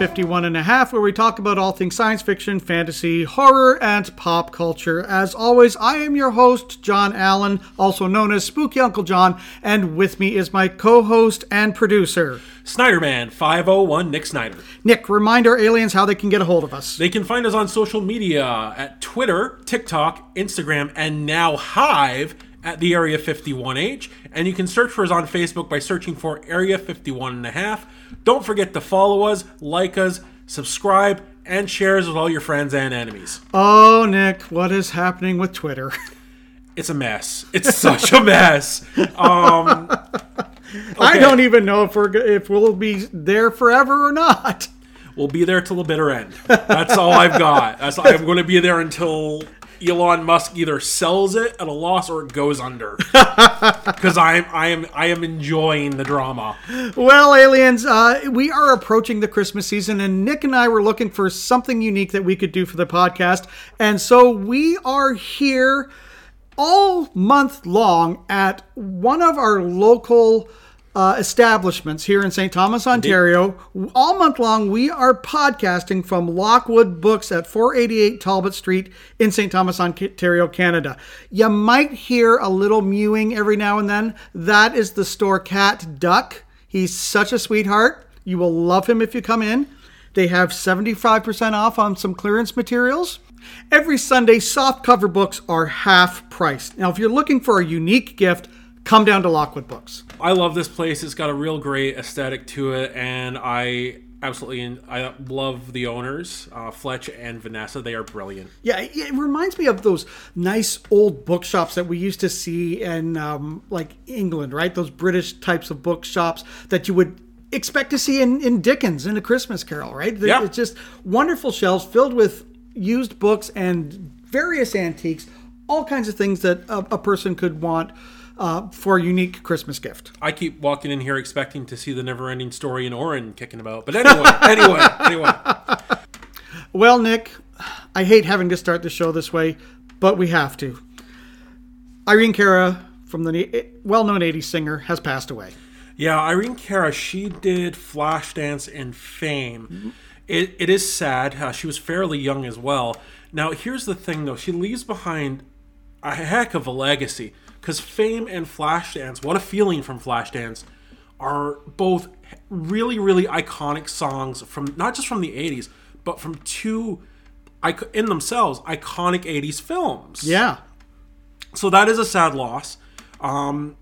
51 and a half, where we talk about all things science fiction, fantasy, horror, and pop culture. As always, I am your host, John Allen, also known as Spooky Uncle John, and with me is my co host and producer, Snyderman 501 Nick Snyder. Nick. Remind our aliens how they can get a hold of us. They can find us on social media at Twitter, TikTok, Instagram, and now Hive at the Area 51H. And you can search for us on Facebook by searching for Area 51 and a half. Don't forget to follow us, like us, subscribe, and share us with all your friends and enemies. Oh, Nick, what is happening with Twitter? It's a mess. It's such a mess. Um, I don't even know if we're if we'll be there forever or not. We'll be there till the bitter end. That's all I've got. That's I'm going to be there until Elon Musk either sells it at a loss or it goes under. Because I am I am I am enjoying the drama. Well, aliens, uh, we are approaching the Christmas season, and Nick and I were looking for something unique that we could do for the podcast, and so we are here all month long at one of our local. Uh, establishments here in St. Thomas, Ontario. All month long, we are podcasting from Lockwood Books at 488 Talbot Street in St. Thomas, Ontario, Canada. You might hear a little mewing every now and then. That is the store cat Duck. He's such a sweetheart. You will love him if you come in. They have 75% off on some clearance materials. Every Sunday, soft cover books are half price. Now, if you're looking for a unique gift, come down to Lockwood Books. I love this place. It's got a real great aesthetic to it, and I absolutely I love the owners, uh, Fletch and Vanessa. They are brilliant. Yeah, it reminds me of those nice old bookshops that we used to see in um, like England, right? Those British types of bookshops that you would expect to see in, in Dickens in A Christmas Carol, right? They're- Yeah. It's just wonderful shelves filled with used books and various antiques, all kinds of things that a, a person could want uh, for a unique Christmas gift. I keep walking in here expecting to see the never-ending story in Orin kicking about. But anyway, anyway, anyway. Well, Nick, I hate having to start the show this way, but we have to. Irene Cara, from the well known 80s singer, has passed away. Yeah, Irene Cara, she did Flashdance and Fame. It, it is sad. Uh, she was fairly young as well. Now, here's the thing, though. She leaves behind a heck of a legacy. Because Fame and Flashdance, What a Feeling from Flashdance, are both really, really iconic songs from not just from the 80s, but from two, in themselves, iconic 80s films Yeah. so that is a sad loss. Um,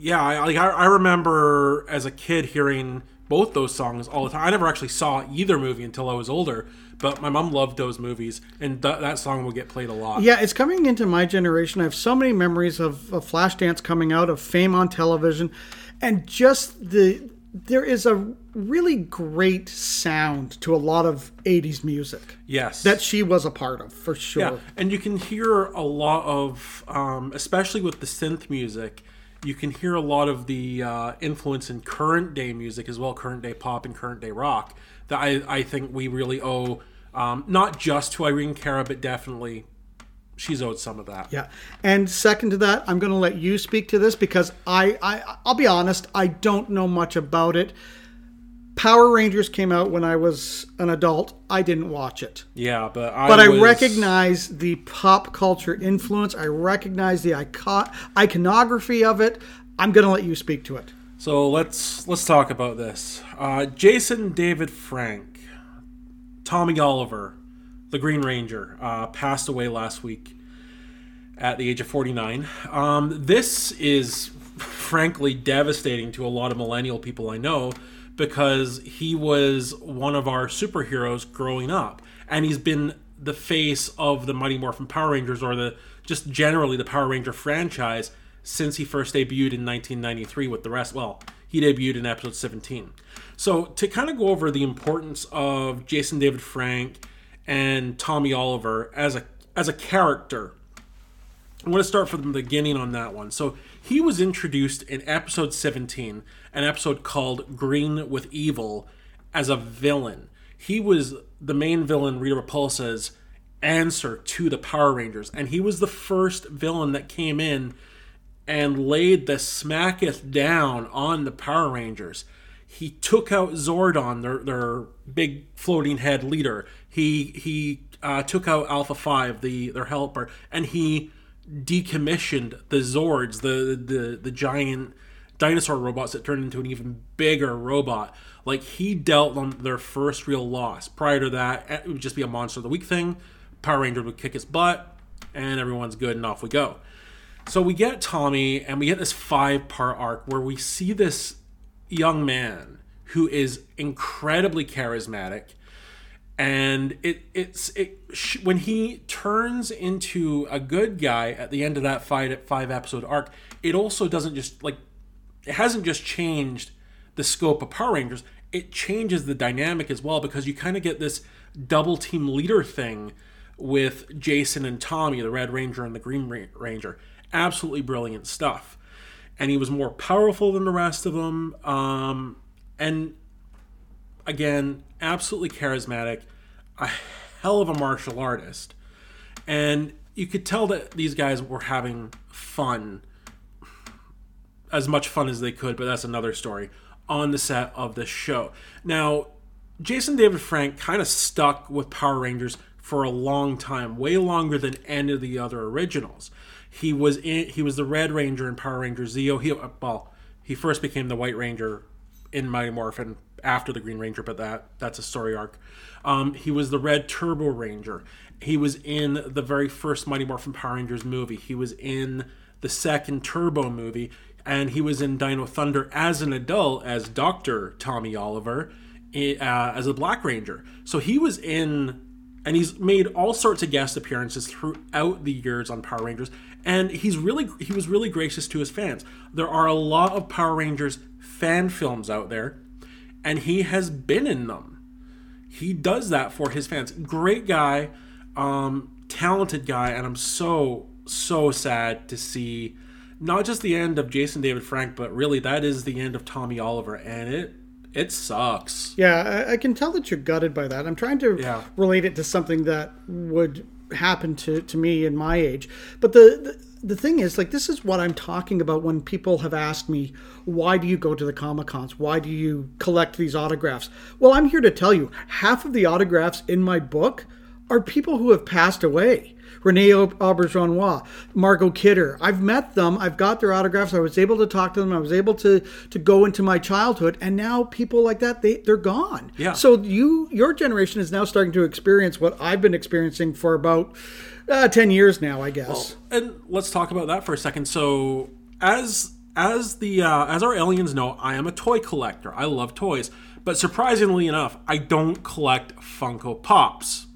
yeah, I, I remember as a kid hearing both those songs all the time. I never actually saw either movie until I was older, but my mom loved those movies, and th- that song will get played a lot. Yeah, it's coming into my generation. I have so many memories of, of Flashdance coming out, of fame on television, and just the there is a really great sound to a lot of 80s music Yes, that she was a part of, for sure. yeah, and you can hear a lot of, um, especially with the synth music. You can hear a lot of the uh, influence in current day music as well, current day pop and current day rock. That I, I think we really owe, um, not just to Irene Cara, but definitely she's owed some of that. Yeah. And second to that, I'm going to let you speak to this because I, I I'll be honest, I don't know much about it. Power Rangers came out when I was an adult. I didn't watch it. Yeah, but I But I was- recognize the pop culture influence. I recognize the icon- iconography of it. I'm going to let you speak to it. So let's let's talk about this. Uh, Jason David Frank, Tommy Oliver, the Green Ranger, uh, passed away last week at the age of 49. Um, this is frankly devastating to a lot of millennial people I know because he was one of our superheroes growing up, and he's been the face of the Mighty Morphin Power Rangers or the just generally the Power Ranger franchise since he first debuted in 1993 with the rest. Well, he debuted in episode 17. So to kind of go over the importance of Jason David Frank and Tommy Oliver as a as a character I'm going to start from the beginning on that one. So he was introduced in episode 17, an episode called Green with Evil, as a villain. He was the main villain, Rita Repulsa's answer to the Power Rangers, and he was the first villain that came in and laid the smacketh down on the Power Rangers. He took out Zordon, their their big floating head leader. He he uh, took out Alpha Five, the their helper, and he decommissioned the Zords, the the the giant dinosaur robots that turned into an even bigger robot. Like he dealt them their first real loss. Prior to that, it would just be a monster of the week thing. Power Ranger would kick his butt, and everyone's good, and off we go. So we get Tommy, and we get this five part arc where we see this young man who is incredibly charismatic and it it's it when he turns into a good guy at the end of that five five episode arc it also doesn't just like it hasn't just changed the scope of power rangers it changes the dynamic as well because you kind of get this double team leader thing with jason and tommy the red ranger and the green ranger. Absolutely brilliant stuff and he was more powerful than the rest of them um, and again, absolutely charismatic, a hell of a martial artist. And you could tell that these guys were having fun, as much fun as they could, but that's another story, on the set of this show. Now, Jason David Frank kind of stuck with Power Rangers for a long time, way longer than any of the other originals. He was in, he was the Red Ranger in Power Rangers Zeo. He well, he first became the White Ranger in Mighty Morphin after the Green Ranger, but that that's a story arc. Um, he was the Red Turbo Ranger. He was in the very first Mighty Morphin Power Rangers movie. He was in the second Turbo movie, and he was in Dino Thunder as an adult as Doctor Tommy Oliver, uh, as a Black Ranger. So he was in, and he's made all sorts of guest appearances throughout the years on Power Rangers. And he's really he was really gracious to his fans. There are a lot of Power Rangers fan films out there and he has been in them. He does that for his fans. Great guy, um, talented guy, and I'm so so sad to see not just the end of Jason David Frank, but really that is the end of Tommy Oliver, and it it sucks. Yeah, I, I can tell that you're gutted by that. I'm trying to yeah. relate it to something that would happen to, to me in my age, but the, the the thing is, like, this is what I'm talking about when people have asked me, why do you go to the Comic Cons? Why do you collect these autographs? Well, I'm here to tell you, half of the autographs in my book are people who have passed away. Renee Auberjonois, Margot Kidder. I've met them. I've got their autographs. I was able to talk to them. I was able to to go into my childhood, and now people like that they they're gone. Yeah. So you your generation is now starting to experience what I've been experiencing for about uh, 10 years now, I guess. Well, and let's talk about that for a second. So, as as the uh, as our aliens know, I am a toy collector. I love toys, but surprisingly enough, I don't collect Funko Pops.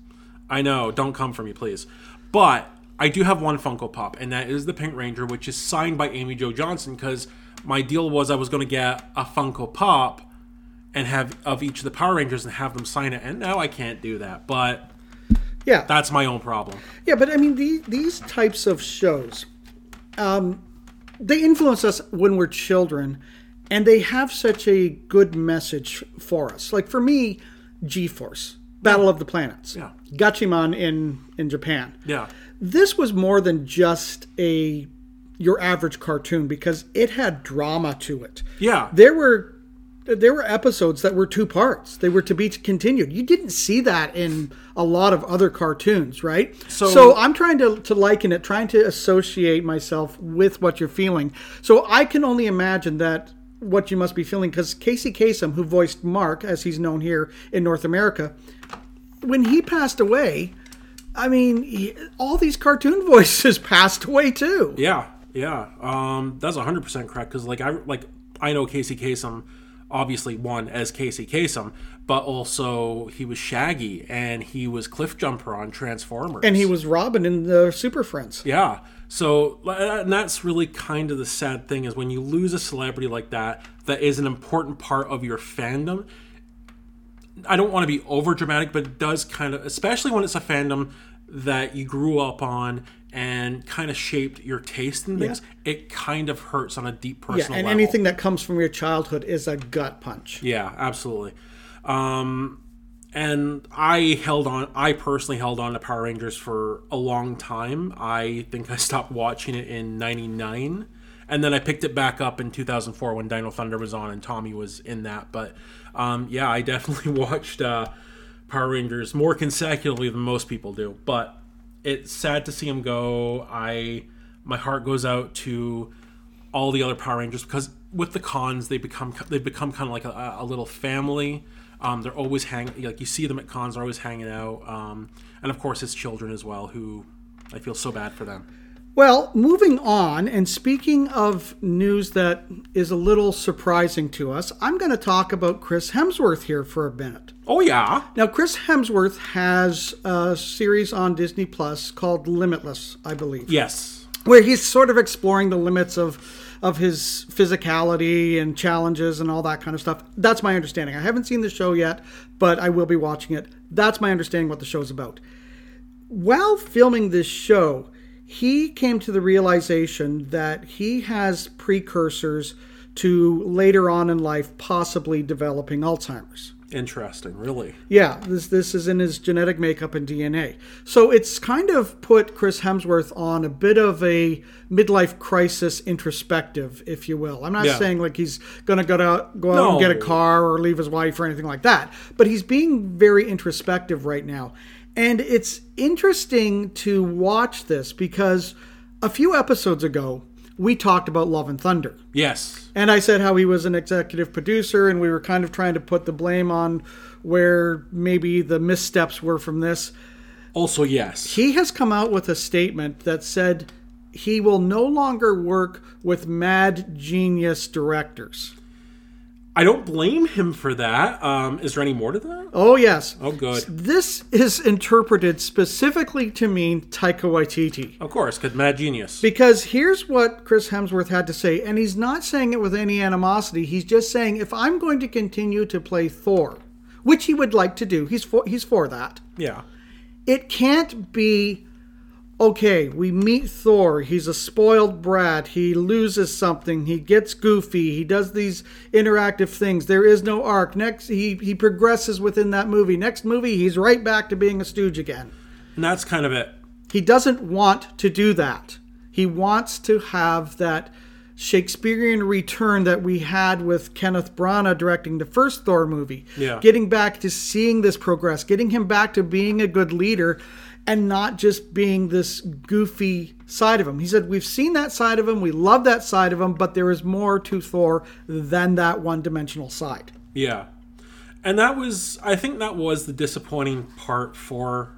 I know, don't come for me, please. But I do have one Funko Pop, and that is the Pink Ranger, which is signed by Amy Jo Johnson. Because my deal was I was going to get a Funko Pop and have of each of the Power Rangers and have them sign it, and now I can't do that. But yeah, that's my own problem. Yeah, but I mean, these these types of shows, um, they influence us when we're children, and they have such a good message for us. Like for me, G-Force, Battle of the Planets, yeah, Gatchaman in in Japan, yeah. This was more than just a your average cartoon because it had drama to it. Yeah, there were there were episodes that were two parts. They were to be continued. You didn't see that in a lot of other cartoons, right? So, so I'm trying to, to liken it, trying to associate myself with what you're feeling. So I can only imagine that what you must be feeling because Casey Kasem, who voiced Mark, as he's known here in North America, when he passed away, I mean, he, all these cartoon voices passed away too. Yeah, yeah, um, that's 100 percent correct. Because like I like I know Casey Kasem obviously one as Casey Kasem, but also he was Shaggy and he was Cliffjumper on Transformers, and he was Robin in the Super Friends. Yeah, so and that's really kind of the sad thing is when you lose a celebrity like that that is an important part of your fandom. I don't want to be over dramatic, but it does kind of, especially when it's a fandom that you grew up on and kind of shaped your taste in things, yeah. it kind of hurts on a deep personal yeah, and level. anything that comes from your childhood is a gut punch. Yeah, absolutely. Um, and I held on. I personally held on to Power Rangers for a long time. I think I stopped watching it in '99, and then I picked it back up in 2004 when Dino Thunder was on and Tommy was in that. But um, yeah, I definitely watched uh, Power Rangers more consecutively than most people do. But it's sad to see him go. I my heart goes out to all the other Power Rangers because with the cons they become they become kind of like a, a little family. Um, they're always hanging like you see them at cons, they're always hanging out, um, and of course his children as well, who I feel so bad for them. Well, moving on, and speaking of news that is a little surprising to us, I'm going to talk about Chris Hemsworth here for a minute. Oh yeah. Now, Chris Hemsworth has a series on Disney Plus called Limitless, I believe. Yes. Where he's sort of exploring the limits of of his physicality and challenges and all that kind of stuff. That's my understanding. I haven't seen the show yet, but I will be watching it. That's my understanding what the show's about. While filming this show, he came to the realization that he has precursors to later on in life possibly developing Alzheimer's. Interesting, really. Yeah, this this is in his genetic makeup and DNA. So it's kind of put Chris Hemsworth on a bit of a midlife crisis introspective, if you will. I'm not Yeah. saying like he's going to go out go out and get a car or leave his wife or anything like that, but he's being very introspective right now. And it's interesting to watch this because a few episodes ago we talked about Love and Thunder. Yes. And I said how he was an executive producer, and we were kind of trying to put the blame on where maybe the missteps were from this. Also, yes. He has come out with a statement that said he will no longer work with mad genius directors. I don't blame him for that. Um, is there any more to that? Oh, yes. Oh, good. This is interpreted specifically to mean Taika Waititi. Of course, because Mad Genius. Because here's what Chris Hemsworth had to say, and he's not saying it with any animosity. He's just saying if I'm going to continue to play Thor, which he would like to do, he's for, he's for that. yeah. It can't be okay, we meet Thor, he's a spoiled brat, he loses something, he gets goofy, he does these interactive things. There is no arc. Next he he progresses within that movie. Next movie he's right back to being a stooge again. And that's kind of it. He doesn't want to do that. He wants to have that Shakespearean return that we had with Kenneth Branagh directing the first Thor movie. Yeah. Getting back to seeing this progress, getting him back to being a good leader and not just being this goofy side of him. He said, We've seen that side of him, we love that side of him, but there is more to Thor than that one dimensional side. Yeah. And that was, I think that was the disappointing part for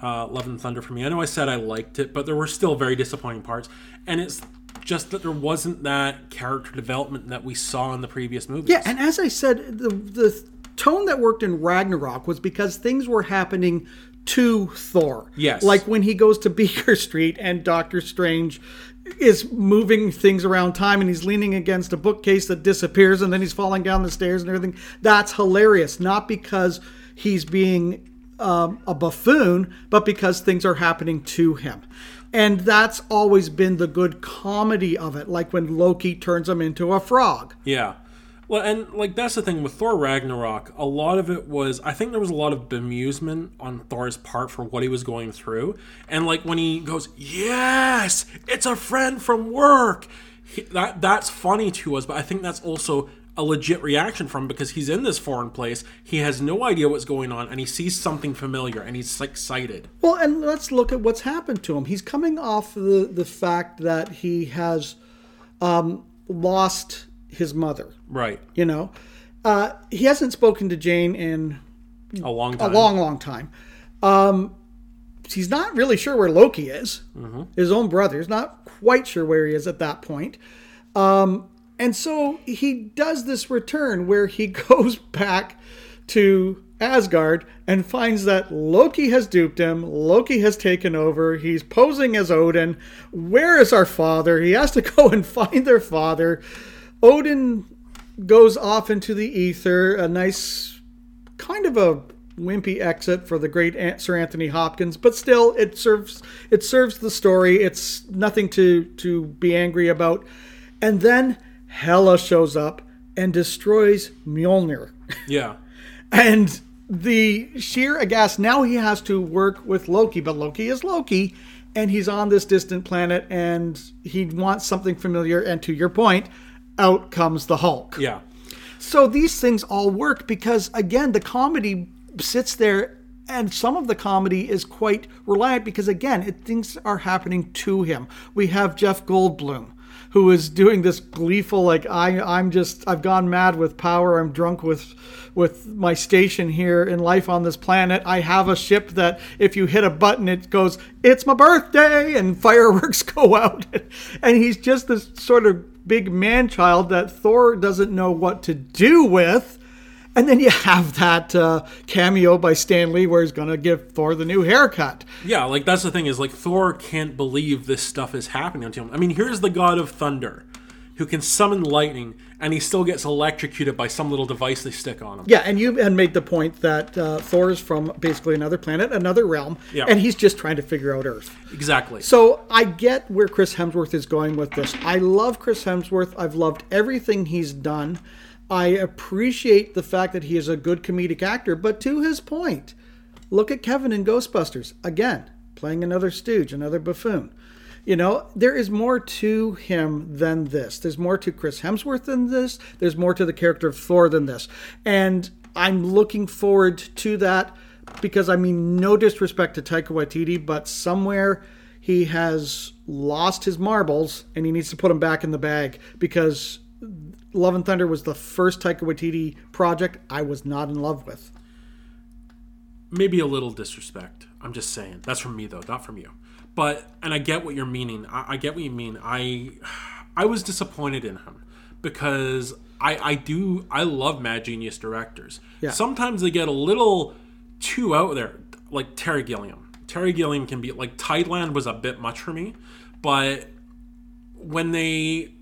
uh, Love and Thunder for me. I know I said I liked it, but there were still very disappointing parts. And it's just that there wasn't that character development that we saw in the previous movies. Yeah, and as I said, the the tone that worked in Ragnarok was because things were happening to Thor. Yes. Like when he goes to Bleecker Street and Doctor Strange is moving things around time and he's leaning against a bookcase that disappears and then he's falling down the stairs and everything. That's hilarious. Not because he's being um, a buffoon, but because things are happening to him. And that's always been the good comedy of it, like when Loki turns him into a frog. Yeah. Well, and like that's the thing with Thor Ragnarok. A lot of it was, I think there was a lot of bemusement on Thor's part for what he was going through, and like when he goes, "Yes, it's a friend from work," he, that that's funny to us. But I think that's also a legit reaction from because he's in this foreign place. He has no idea what's going on, and he sees something familiar, and he's excited. Well, and let's look at what's happened to him. He's coming off the, the fact that he has um, lost his mother. Right. You know, uh, he hasn't spoken to Jane in A long time. a long, long time. Um, he's not really sure where Loki is. His own brother. is not quite sure where he is at that point. Um, and so he does this return where he goes back to Asgard and finds that Loki has duped him. Loki has taken over. He's posing as Odin. Where is our father? He has to go and find their father. Odin goes off into the ether, a nice kind of a wimpy exit for the great Sir Anthony Hopkins, but still it serves it serves the story. It's nothing to to be angry about. And then Hela shows up and destroys Mjolnir. Yeah. And the sheer aghast now he has to work with Loki, but Loki is Loki, and he's on this distant planet and he wants something familiar and to your point out comes the hulk. Yeah. so these things all work because again the comedy sits there and some of the comedy is quite reliant because again it, things are happening to him. We have jeff goldblum who is doing this gleeful like I, i'm just i've gone mad with power. I'm drunk with with my station here in life on this planet. I have a ship that if you hit a button it goes it's my birthday and fireworks go out. And he's just this sort of big man child that thor doesn't know what to do with and then you have that uh, cameo by Stan Lee where he's going to give Thor the new haircut. Yeah, like that's the thing is like Thor can't believe this stuff is happening to him. I mean, here's the god of thunder who can summon lightning and he still gets electrocuted by some little device they stick on him. Yeah, and you had made the point that uh, Thor is from basically another planet, another realm, Yeah. and he's just trying to figure out Earth. Exactly. So I get where Chris Hemsworth is going with this. I love Chris Hemsworth. I've loved everything he's done. I appreciate the fact that he is a good comedic actor, but to his point, look at Kevin in Ghostbusters. Again, playing another stooge, another buffoon. You know, there is more to him than this. There's more to Chris Hemsworth than this. There's more to the character of Thor than this. And I'm looking forward to that because, I mean, no disrespect to Taika Waititi, but somewhere he has lost his marbles and he needs to put them back in the bag because Love and Thunder was the first Taika Waititi project I was not in love with. maybe a little disrespect. I'm just saying. That's from me though, not from you. But and I get what you're meaning. I, I get what you mean. I I was disappointed in him because I I do I love Mad Genius directors. Yeah. Sometimes they get a little too out there, like Terry Gilliam. Terry Gilliam can be like Tideland was a bit much for me, but when they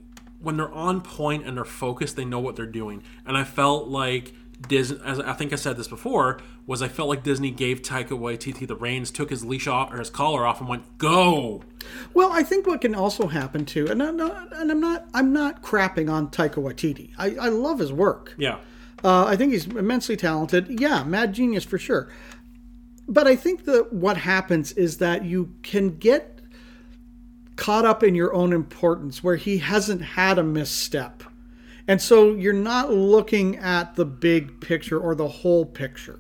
when they're on point and they're focused, they know what they're doing. And I felt like Disney, as I think I said this before, was I felt like Disney gave Taika Waititi the reins, took his leash off or his collar off, and went go. Well, I think what can also happen too, and I'm not, and I'm not, I'm not crapping on Taika Waititi. I, I love his work. Yeah, Uh, I think he's immensely talented. Yeah, mad genius for sure. But I think that what happens is that you can get caught up in your own importance where he hasn't had a misstep. And so you're not looking at the big picture or the whole picture.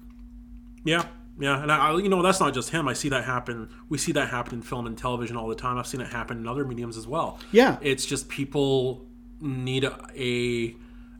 Yeah, yeah. And I, you know, that's not just him. I see that happen. We see that happen in film and television all the time. I've seen it happen in other mediums as well. Yeah. it's just people need a. a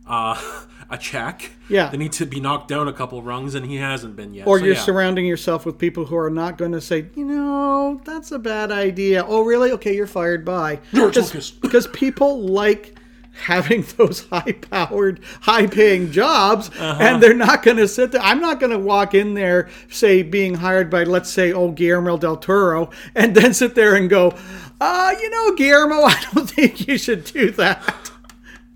uh, a check. Yeah. they need to be knocked down a couple rungs, and he hasn't been yet. Or So, you're yeah. surrounding yourself with people who are not going to say, you know, that's a bad idea. Oh, really? Okay, you're fired. Bye. George Because- Lucas. because people like having those high-powered, high-paying jobs, Uh-huh. and they're not going to sit there. I'm not going to walk in there, say, being hired by, let's say, oh, Guillermo del Toro, and then sit there and go, uh, you know, Guillermo, I don't think you should do that.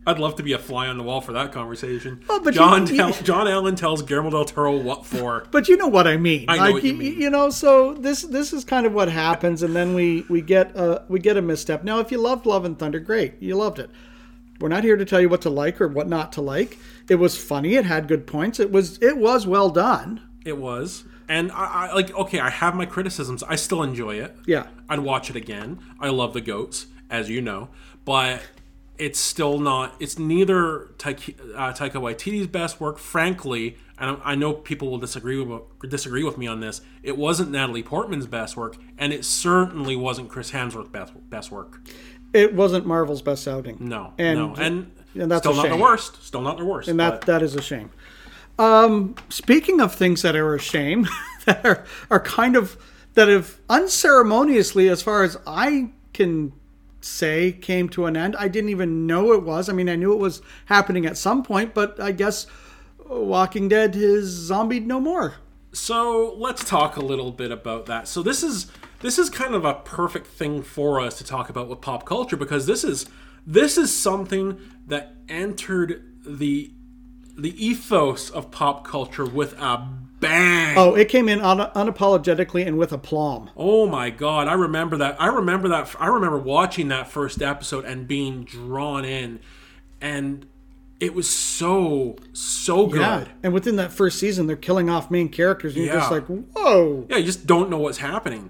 I'd love to be a fly on the wall for that conversation. Oh, but John you- tell, John Allen tells Guillermo del Toro what for. But you know what I mean. I know like, what you mean. You know, so this this is kind of what happens, and then we we get a we get a misstep. Now, if you loved Love and Thunder, great, you loved it. We're not here to tell you what to like or what not to like. It was funny. It had good points. It was it was well done. It was, and I, I like. Okay, I have my criticisms. I still enjoy it. Yeah. I'd watch it again. I love the goats, as you know, but it's still not. It's neither Taika, uh, Taika Waititi's best work, frankly. And I I know people will disagree with disagree with me on this. It wasn't Natalie Portman's best work, and it certainly wasn't Chris Hemsworth's best best work. It wasn't Marvel's best outing. No, And- no, and, and that's still a not shame. the worst. Still not the worst. and that but- that is a shame. Um, speaking of things that are a shame, that are are kind of that have unceremoniously, as far as I can say, came to an end. I didn't even know it was. I mean, I knew it was happening at some point, but I guess Walking Dead is zombied no more. So let's talk a little bit about that. So this is this is kind of a perfect thing for us to talk about with pop culture because this is this is something that entered the the ethos of pop culture with a bang. Oh, it came in un- unapologetically and with aplomb. Oh my god, I remember that. I remember that. I remember watching that first episode and being drawn in, and it was so so good. Yeah, and within that first season, they're killing off main characters, and you're just like, whoa. Yeah, you just don't know what's happening.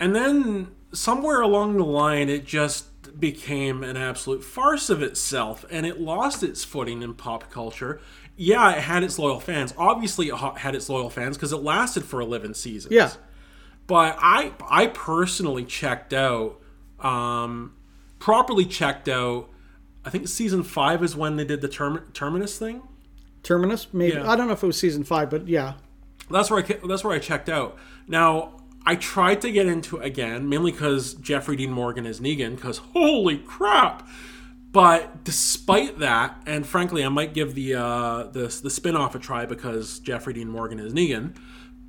And then somewhere along the line, it just became an absolute farce of itself and it lost its footing in pop culture. Yeah, it had its loyal fans. Obviously, it had its loyal fans because it lasted for 11 seasons. Yeah. But I, I personally checked out, um, properly checked out. I think season five is when they did the term- terminus thing. Terminus, maybe. Yeah. I don't know if it was season five, but yeah. That's where I that's where I checked out. Now I tried to get into it again, mainly because Jeffrey Dean Morgan is Negan. Because holy crap! But despite that, and frankly, I might give the uh, the the spin off a try because Jeffrey Dean Morgan is Negan.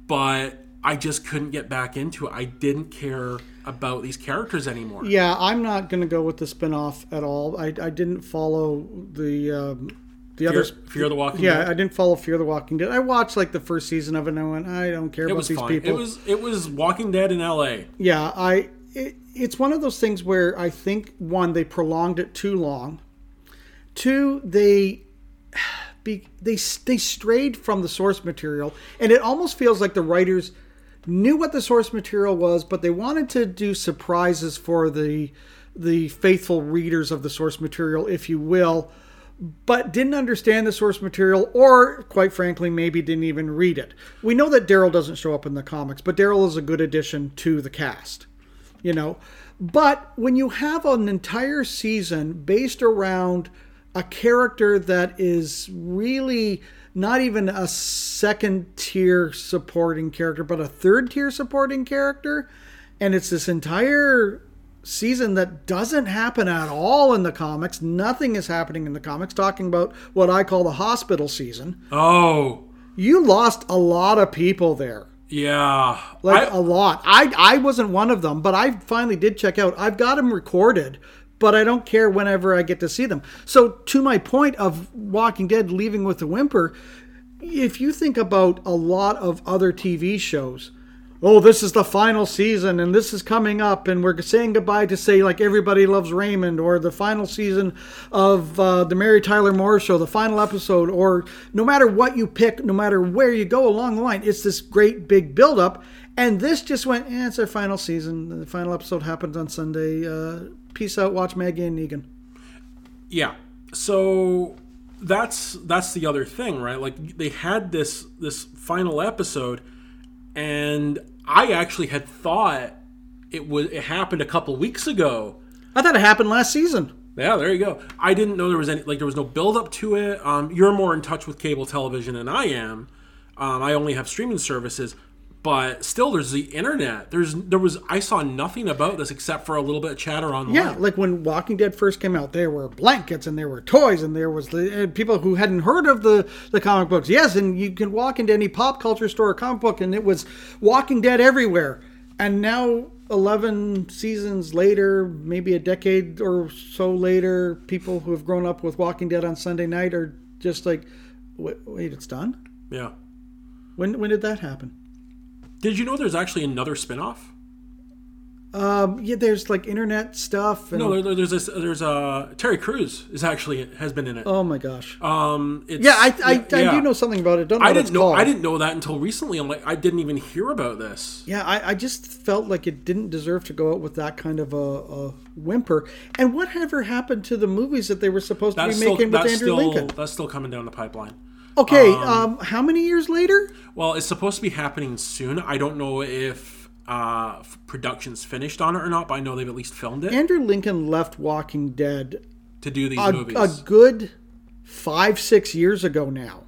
But I just couldn't get back into it. I didn't care about these characters anymore. Yeah, I'm not going to go with the spin-off at all. I, I didn't follow the um, the Fear, other. Fear of the Walking Dead. Yeah, Dead. I didn't follow Fear the Walking Dead. I watched like the first season of it, and I went, I don't care It about these fine. people. It was it was Walking Dead in L.A. Yeah, I. It, it's one of those things where I think one they prolonged it too long. Two, they be they they strayed from the source material, and it almost feels like the writers knew what the source material was, but they wanted to do surprises for the the faithful readers of the source material, if you will, but didn't understand the source material, or quite frankly, maybe didn't even read it. We know that Daryl doesn't show up in the comics, but Daryl is a good addition to the cast, you know. But when you have an entire season based around a character that is really not even a second tier supporting character, but a third tier supporting character, and it's this entire season that doesn't happen at all in the comics. Nothing is happening in the comics. Talking about what I call the hospital season. Oh You lost a lot of people there. yeah, Like I- a lot. I I wasn't one of them, but I finally did check out. I've got them recorded, but I don't care whenever I get to see them. So to my point of Walking Dead leaving with a whimper, if you think about a lot of other TV shows, oh, this is the final season and this is coming up and we're saying goodbye to say like Everybody Loves Raymond or the final season of uh, the Mary Tyler Moore show, the final episode, or no matter what you pick, no matter where you go along the line, it's this great big buildup. And this just went, eh, it's our final season. The final episode happens on Sunday. Uh, peace out. Watch Maggie and Negan. Yeah. So that's that's the other thing, right? Like they had this this final episode and I actually had thought it was it happened a couple weeks ago. I thought it happened last season. Yeah, there you go. I didn't know there was any like there was no build up to it. Um, you're more in touch with cable television than I am. Um, I only have streaming services, but still, there's the internet. There's there was I saw nothing about this except for a little bit of chatter online. Yeah, like when Walking Dead first came out, there were blankets and there were toys and there was the uh, people who hadn't heard of the the comic books. Yes, and you can walk into any pop culture store or comic book and it was Walking Dead everywhere. And now, eleven seasons later, maybe a decade or so later, people who have grown up with Walking Dead on Sunday night are just like, wait, wait it's done. yeah. When when did that happen? Did you know there's actually another spin-off? Um, yeah, there's like internet stuff. And, No, there, there's this. There's uh Terry Crews is actually has been in it. oh my gosh. Um, it's, Yeah, I, I, I yeah. do know something about it. Don't know I didn't know. called. I didn't know that until recently. I'm like, I didn't even hear about this. Yeah, I, I just felt like it didn't deserve to go out with that kind of a, a whimper. And whatever happened to the movies that they were supposed to be still making with Andrew still Lincoln? that's still coming down the pipeline. Okay, um, how many years later? Well, it's supposed to be happening soon. I don't know if uh, production's finished on it or not, but I know they've at least filmed it Andrew Lincoln left Walking Dead to do these a, movies. a good five, six years ago now.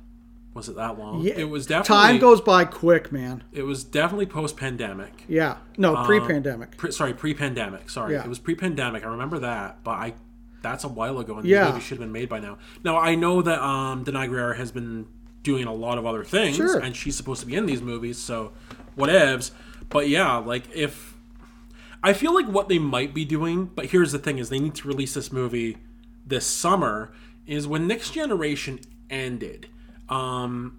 was it that long? Yeah, it was definitely Time goes by quick, man. It was definitely post pandemic. Yeah, no, pre-pandemic. Pre- sorry, pre-pandemic. Sorry, Yeah. it was pre-pandemic. I remember that, but I that's a while ago, and Yeah. the movie should have been made by now. Now I know that um, Danai Gurira has been doing a lot of other things, Sure. and she's supposed to be in these movies, so whatevs. But yeah, like if I feel like what they might be doing, but here's the thing: is they need to release this movie this summer. Is when Next Generation ended. Um,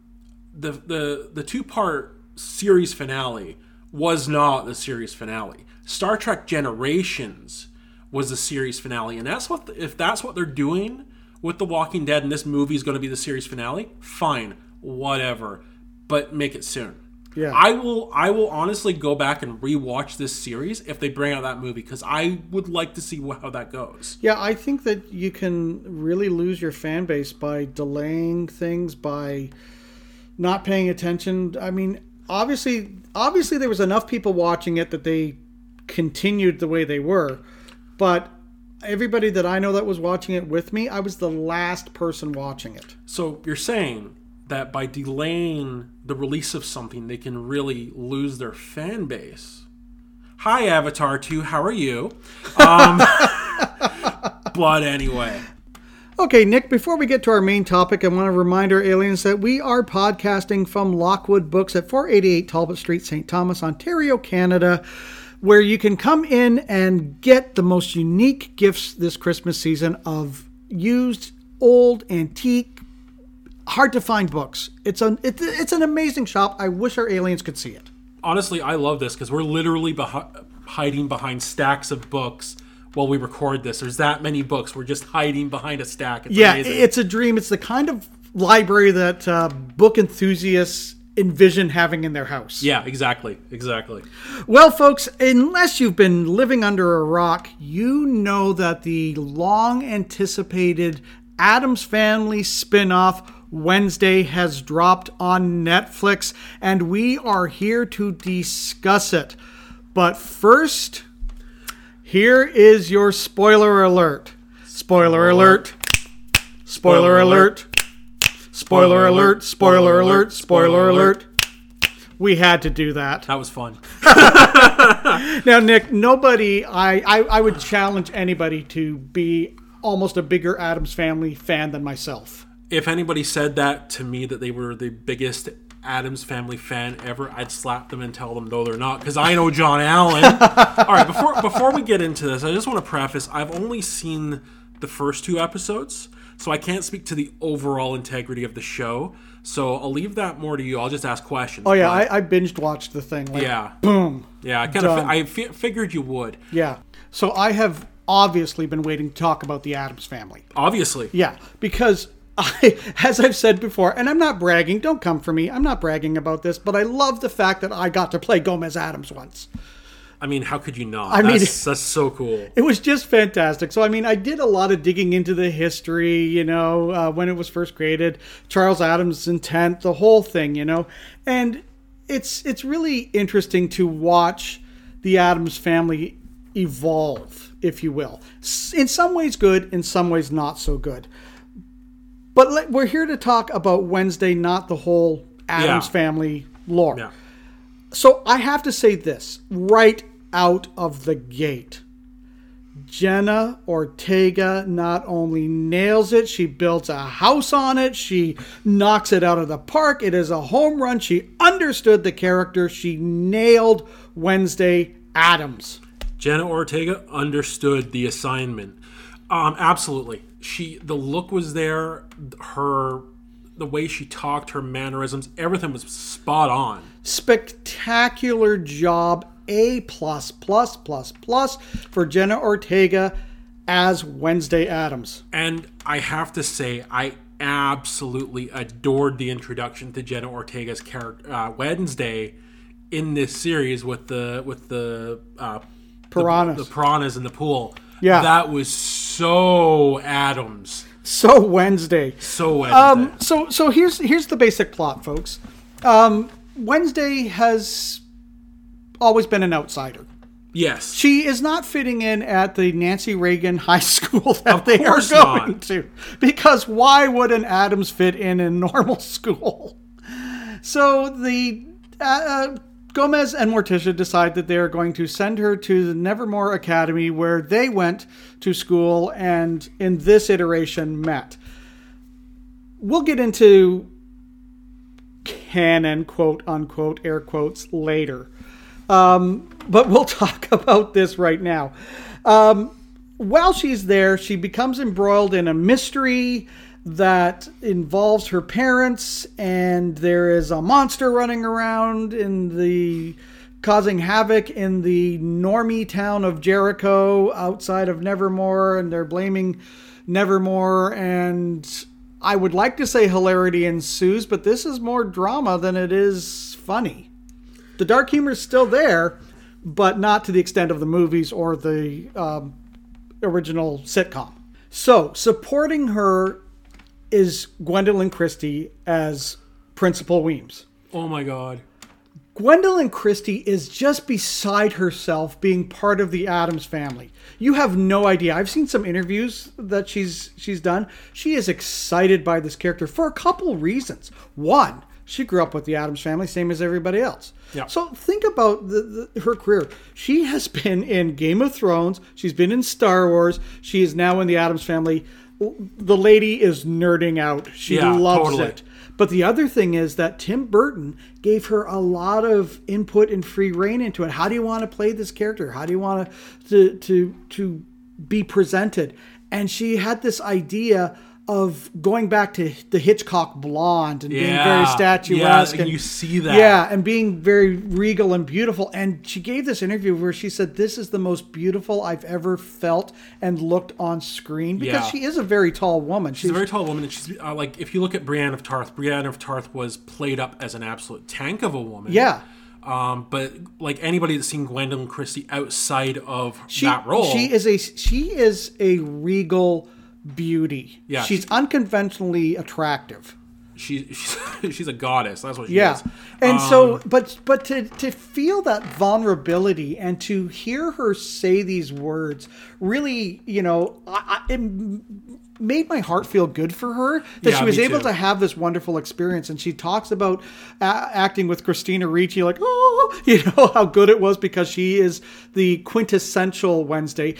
the the the two part series finale was not the series finale. Star Trek Generations was the series finale, and that's what if that's what they're doing with The Walking Dead, and this movie is going to be the series finale. Fine, whatever, but make it soon. Yeah. I will. I will honestly go back and rewatch this series if they bring out that movie because I would like to see how that goes. Yeah, I think that you can really lose your fan base by delaying things, by not paying attention. I mean, obviously, obviously there was enough people watching it that they continued the way they were, but everybody that I know that was watching it with me, I was the last person watching it. So you're saying that by delaying the release of something, they can really lose their fan base. Hi, Avatar 2, how are you? Um, but anyway, Okay, Nick, before we get to our main topic, I want to remind our aliens that we are podcasting from Lockwood Books at 488 Talbot Street, St. Thomas, Ontario, Canada, where you can come in and get the most unique gifts this Christmas season of used, old, antique, hard to find books. It's an it, it's an amazing shop. I wish our aliens could see it. honestly, I love this because we're literally behi- hiding behind stacks of books while we record this. There's that many books. We're just hiding behind a stack. It's Yeah, amazing. it's a dream. It's the kind of library that uh, book enthusiasts envision having in their house. yeah, exactly, exactly. Well, folks, unless you've been living under a rock, you know that the long anticipated Addams Family spin off Wednesday has dropped on Netflix, and we are here to discuss it. But first, here is your spoiler alert. Spoiler alert. Spoiler alert. Spoiler alert. Spoiler alert. Spoiler alert. We had to do that. That was fun. Now, Nick, nobody, I, I, I would challenge anybody to be almost a bigger Addams Family fan than myself. If anybody said that to me that they were the biggest Addams Family fan ever, I'd slap them and tell them no, they're not because I know John Allen. All right, before before we get into this, I just want to preface: I've only seen the first two episodes, so I can't speak to the overall integrity of the show. So I'll leave that more to you. I'll just ask questions. Oh, yeah, but- I, I binged watched the thing. Like, yeah, Boom. yeah. I kind of. I fi- figured you would. Yeah. So I have obviously been waiting to talk about the Addams Family. Obviously, Yeah, because I, as I've said before, and I'm not bragging, don't come for me, I'm not bragging about this, but I love the fact that I got to play Gomez Addams once. I mean, how could you not? I mean- that's, that's so cool. It was just fantastic. So, I mean, I did a lot of digging into the history, you know, uh, when it was first created, Charles Addams' intent, the whole thing, you know, and it's it's really interesting to watch the Addams family evolve, if you will. In some ways, good. In some ways, not so good. But let, we're here to talk about Wednesday, not the whole Addams Yeah. family lore. Yeah. So I have to say this right out of the gate. Jenna Ortega not only nails it, she builds a house on it, she knocks it out of the park. It is a home run. She understood the character. She nailed Wednesday Addams. Jenna Ortega understood the assignment. Um, absolutely. She the look was there, her the way she talked, her mannerisms, everything was spot on. Spectacular job. A plus plus plus plus for Jenna Ortega as Wednesday Addams. And I have to say, I absolutely adored the introduction to Jenna Ortega's character uh, Wednesday in this series with the with the uh, Piranhas. the, the piranhas in the pool. Yeah. that was so Addams, So Wednesday. so Wednesday. Um, so so here's here's the basic plot, folks. Um, Wednesday has always been an outsider. yes, She is not fitting in at the Nancy Reagan High School that they are going not. to, because why would an Addams fit in a normal school? So the uh, uh, Gomez and Morticia decide that they are going to send her to the Nevermore Academy, where they went to school and in this iteration met. We'll get into canon, quote unquote, air quotes, later. Um, but we'll talk about this right now. Um, while she's there, she becomes embroiled in a mystery that involves her parents, and there is a monster running around in the causing havoc in the normie town of Jericho outside of Nevermore, and they're blaming Nevermore and I would like to say hilarity ensues, but this is more drama than it is funny. The dark humor is still there, but not to the extent of the movies or the um, original sitcom. So, supporting her is Gwendoline Christie as Principal Weems. Oh my god. Gwendoline Christie is just beside herself being part of the Addams family. You have no idea. I've seen some interviews that she's she's done. She is excited by this character for a couple reasons. One, she grew up with the Addams family, same as everybody else. Yeah. So think about the, the, her career. She has been in Game of Thrones. She's been in Star Wars. She is now in the Addams family. The lady is nerding out. She Yeah, loves totally. it. But the other thing is that Tim Burton gave her a lot of input and free reign into it. How do you want to play this character? How do you want to to to be presented? And she had this idea of going back to the Hitchcock blonde and being very statuesque. Yeah, and you see that. Yeah, and being very regal and beautiful. And she gave this interview where she said, "This is the most beautiful I've ever felt and looked on screen." Because Yeah. she is a very tall woman. She's a very tall woman, and she's uh, like, if you look at Brienne of Tarth, Brienne of Tarth was played up as an absolute tank of a woman. yeah. Um, but like anybody that's seen Gwendoline Christie outside of she, that role, She is a she is a regal beauty. Yeah. she's unconventionally attractive. she, she's she's a goddess. That's what she Yeah, is. and so Um, but but to to feel that vulnerability and to hear her say these words really, you know, I, I, it made my heart feel good for her that Yeah, she was able too. to have this wonderful experience. And she talks about a- acting with Christina Ricci, like oh, you know how good it was because she is the quintessential Wednesday.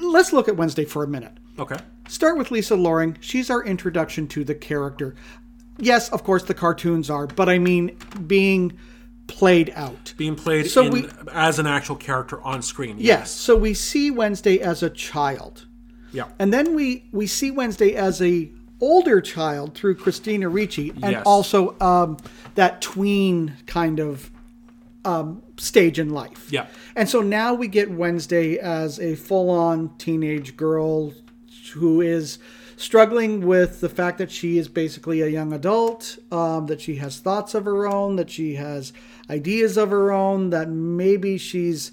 Let's look at Wednesday for a minute. Okay. Start with Lisa Loring. She's our introduction to the character. Yes, of course, the cartoons are, but I mean, being played out. Being played So in, we- as an actual character on screen. Yes, so we see Wednesday as a child. Yeah. And then we, we see Wednesday as a older child through Christina Ricci and Yes. also um, that tween kind of um, stage in life. Yeah. And so now we get Wednesday as a full on teenage girl who is struggling with the fact that she is basically a young adult, um, that she has thoughts of her own, that she has ideas of her own, that maybe she's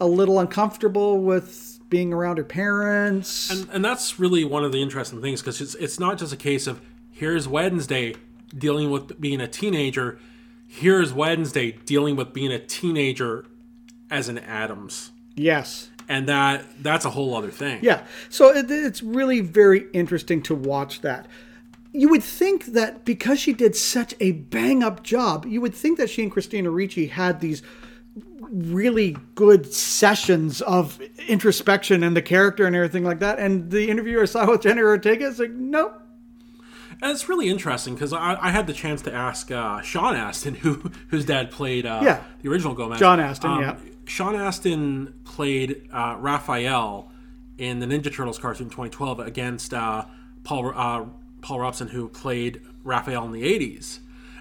a little uncomfortable with being around her parents. And, and that's really one of the interesting things because it's, it's not just a case of here's Wednesday dealing with being a teenager, here's Wednesday dealing with being a teenager as an Addams. yes. And that that's a whole other thing. Yeah. So it, it's really very interesting to watch that. You would think that because she did such a bang up job, you would think that she and Christina Ricci had these really good sessions of introspection and the character and everything like that. And the interview I saw with Jenny Ortega is like, nope. And it's really interesting because I, I had the chance to ask uh, Sean Astin, who whose dad played uh, Yeah. the original Gomez. John Astin, yeah. Sean Astin played uh, Raphael in the Ninja Turtles cartoon 2012 against uh, Paul uh, Paul Robson, who played Raphael in the 80s.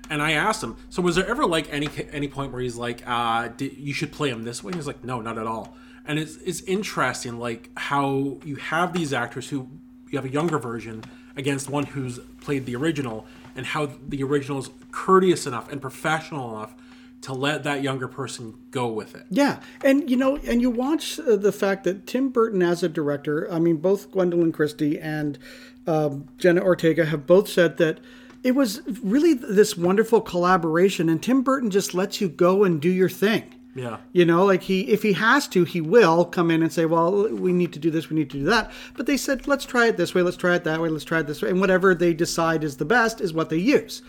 And I asked him, so was there ever like any any point where he's like, uh, you should play him this way? He's like, no, not at all. And it's it's interesting, like how you have these actors who you have a younger version against one who's played the original, and how the original is courteous enough and professional enough to let that younger person go with it. Yeah, and you know, and you watch uh, the fact that Tim Burton, as a director, I mean, both Gwendoline Christie and um, Jenna Ortega have both said that it was really this wonderful collaboration, and Tim Burton just lets you go and do your thing. Yeah. You know, like he, if he has to, he will come in and say, "Well, we need to do this, we need to do that." But they said, "Let's try it this way, let's try it that way, let's try it this way," and whatever they decide is the best is what they use.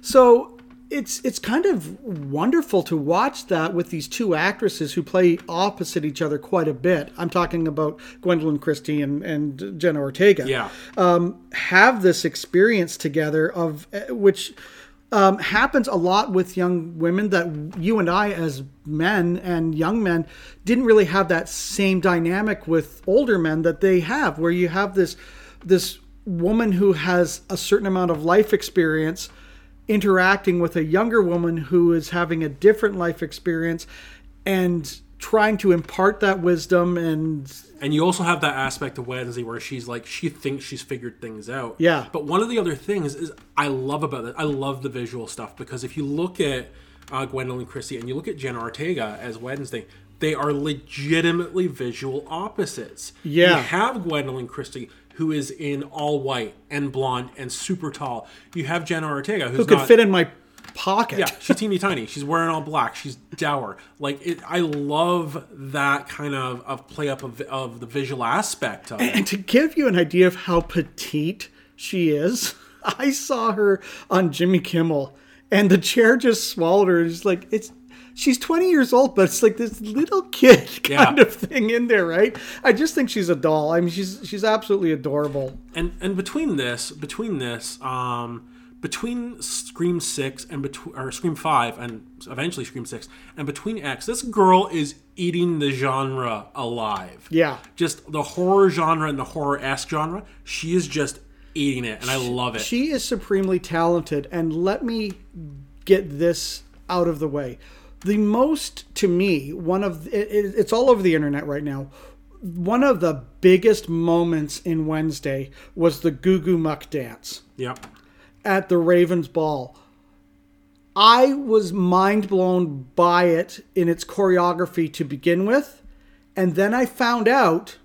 So it's it's kind of wonderful to watch that with these two actresses who play opposite each other quite a bit. I'm talking about Gwendoline Christie and, and Jenna Ortega Yeah. have this experience together of uh, which um, happens a lot with young women that you and I as men and young men didn't really have that same dynamic with older men that they have where you have this this woman who has a certain amount of life experience interacting with a younger woman who is having a different life experience and trying to impart that wisdom and And you also have that aspect of Wednesday where she's like she thinks she's figured things out. Yeah. But one of the other things is I love about it. I love the visual stuff because if you look at uh, Gwendoline Christie, and you look at Jenna Ortega as Wednesday, they are legitimately visual opposites. Yeah. You have Gwendoline Christie, who is in all white and blonde and super tall. You have Jenna Ortega, who's Who could not, fit in my pocket? yeah, she's teeny tiny. She's wearing all black. She's dour. Like it, I love that kind of, of play up of, of the visual aspect of it. And to give you an idea of how petite she is, I saw her on Jimmy Kimmel, and the chair just swallowed her. It's like it's she's 20 years old, but it's like this little kid kind Yeah. of thing in there, right? I just think she's a doll. I mean, she's she's absolutely adorable. and and between this between this um between scream 6 and between or scream 5 and eventually scream 6 and between x this girl is eating the genre alive Yeah. just the horror genre and the horror-esque genre she is just eating it and i love it She is supremely talented, and let me get this out of the way. The most, to me, one of it, it- it's all over the internet right now. One of the biggest moments in Wednesday was the Goo Goo Muck dance yep at the Ravens Ball. I was mind blown by it in its choreography to begin with, and then I found out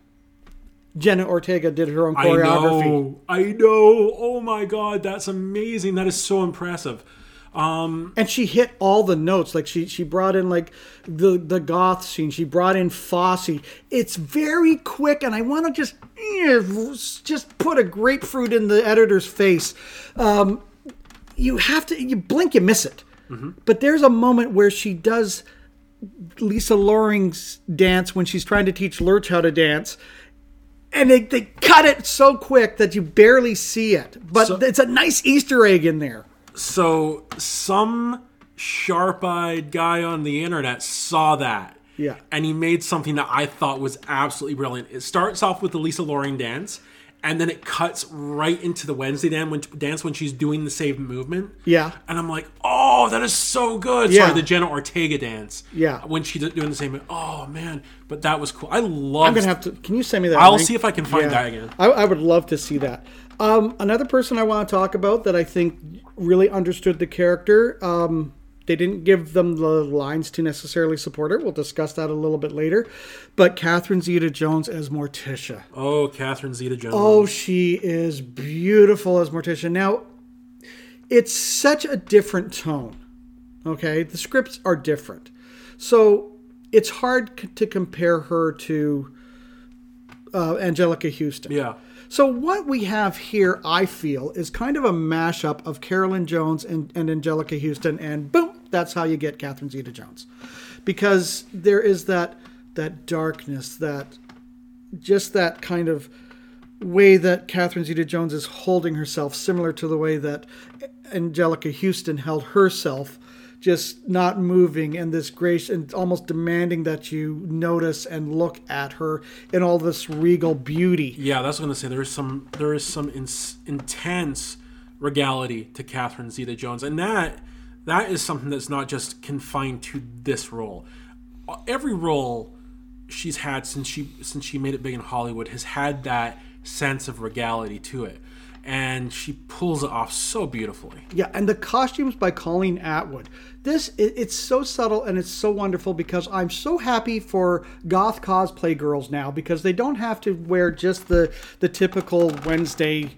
Jenna Ortega did her own choreography. i know i know oh my god that's amazing that is so impressive um and she hit all the notes like she she brought in like the the goth scene she brought in Fosse. It's very quick and I want to just eh, just put a grapefruit in the editor's face. Um, you have to you blink you miss it. But there's a moment where she does Lisa Loring's dance when she's trying to teach Lurch how to dance and they, they cut it so quick that you barely see it. But So- it's a nice easter egg in there so some sharp-eyed guy on the internet saw that Yeah. and he made something that i thought was absolutely brilliant it starts off with the lisa loring dance and then it cuts right into the wednesday dance when, dance when she's doing the same movement Yeah. and i'm like oh that is so good Yeah. sorry the jenna ortega dance Yeah. when she's doing the same oh man but that was cool i love I'm gonna have to. Can you send me that? I'll link? see if I can find that again. I, I would love to see that. Um, another person I want to talk about that I think really understood the character. Um, they didn't give them the lines to necessarily support her. We'll discuss that a little bit later. But Catherine Zeta-Jones as Morticia. oh catherine zeta-jones Oh, she is beautiful as Morticia. Now, it's such a different tone. Okay, the scripts are different, so it's hard to compare her to uh, Anjelica Huston. yeah So what we have here, I feel, is kind of a mashup of Carolyn Jones and, and Anjelica Huston, and boom, that's how you get Catherine Zeta-Jones, because there is that that darkness, that just that kind of way that Catherine Zeta-Jones is holding herself, similar to the way that Anjelica Huston held herself, just not moving and this grace and almost demanding that you notice and look at her in all this regal beauty. Yeah, that's what I'm gonna say. There is some there is some ins intense regality to Catherine Zeta-Jones, and that that is something that's not just confined to this role. Every role she's had since she since she made it big in Hollywood has had that sense of regality to it, and she pulls it off so beautifully. Yeah, and the costumes by Colleen Atwood. This it, it's so subtle and it's so wonderful because I'm so happy for goth cosplay girls now because they don't have to wear just the the typical Wednesday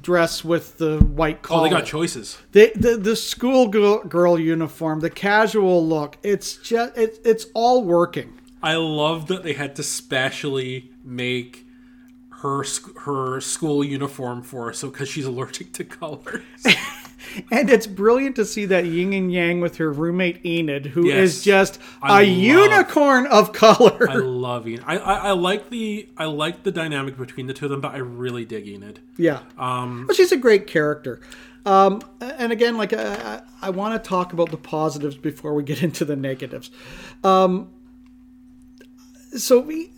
dress with the white collar. Oh, they got choices. the the, the school girl, girl uniform, the casual look. It's just it, it's all working. I love that they had to specially make her her school uniform for her, so because she's allergic to colors. And it's brilliant to see that yin and yang with her roommate Enid, who is Yes. just I a love- unicorn of color. I love Enid. I, I I like the I like the dynamic between the two of them, but I really dig Enid. Yeah. Um, well, she's a great character. Um, and again, like I, I, I want to talk about the positives before we get into the negatives. Um, so we,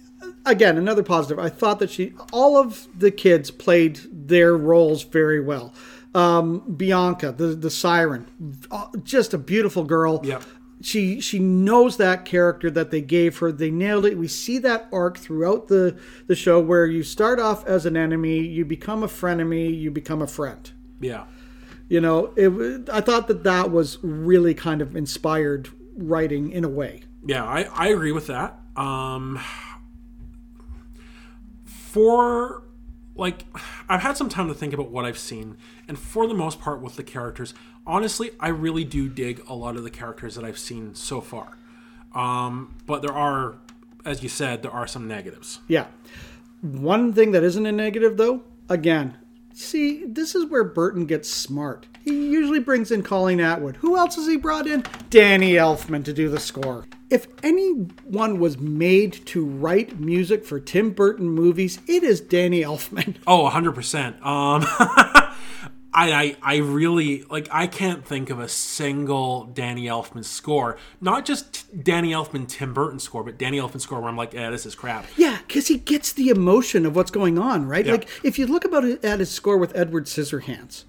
again, another positive. I thought that she, all of the kids played their roles very well. Um, Bianca, the the siren, uh, just a beautiful girl. Yep. She she knows that character that they gave her. They nailed it. We see that arc throughout the the show where you start off as an enemy, you become a frenemy, you become a friend. Yeah. You know, it. I thought that that was really kind of inspired writing in a way. Yeah, I, I agree with that. Um, for like, I've had some time to think about what I've seen, and for the most part, with the characters, honestly, I really do dig a lot of the characters that I've seen so far. Um, but there are, as you said, there are some negatives. Yeah. One thing that isn't a negative, though, again, see, this is where Burton gets smart. He usually brings in Colleen Atwood. Who else has he brought in? Danny Elfman to do the score. If anyone was made to write music for Tim Burton movies, it is Danny Elfman. Oh, 100%. Um, I, I, I really, like, I can't think of a single Danny Elfman score. Not just Danny Elfman, Tim Burton score, but Danny Elfman score where I'm like, yeah, this is crap. Yeah, because he gets the emotion of what's going on, right? Yeah. Like if you look about it at his score with Edward Scissorhands,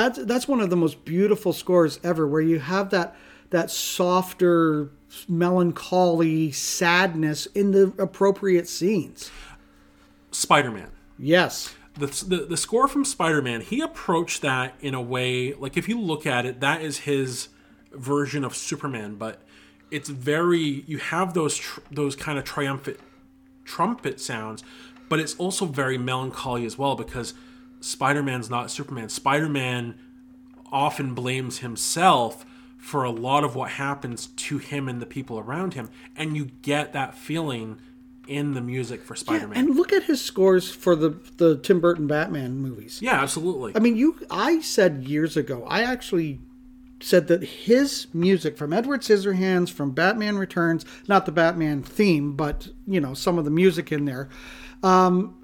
that's that's one of the most beautiful scores ever, where you have that that softer, melancholy sadness in the appropriate scenes. Spider Man. Yes. The, the, the score from Spider Man, he approached that in a way, like, if you look at it, that is his version of Superman, but it's very, you have those, tr- those kind of triumphant trumpet sounds, but it's also very melancholy as well because Spider Man's not Superman. Spider Man often blames himself for a lot of what happens to him and the people around him, and you get that feeling in the music for Spider Man. And look at his scores for the the Tim Burton Batman movies. Yeah, absolutely. I mean, you. I said years ago. I actually said that his music from Edward Scissorhands, from Batman Returns, not the Batman theme, but you know some of the music in there, um,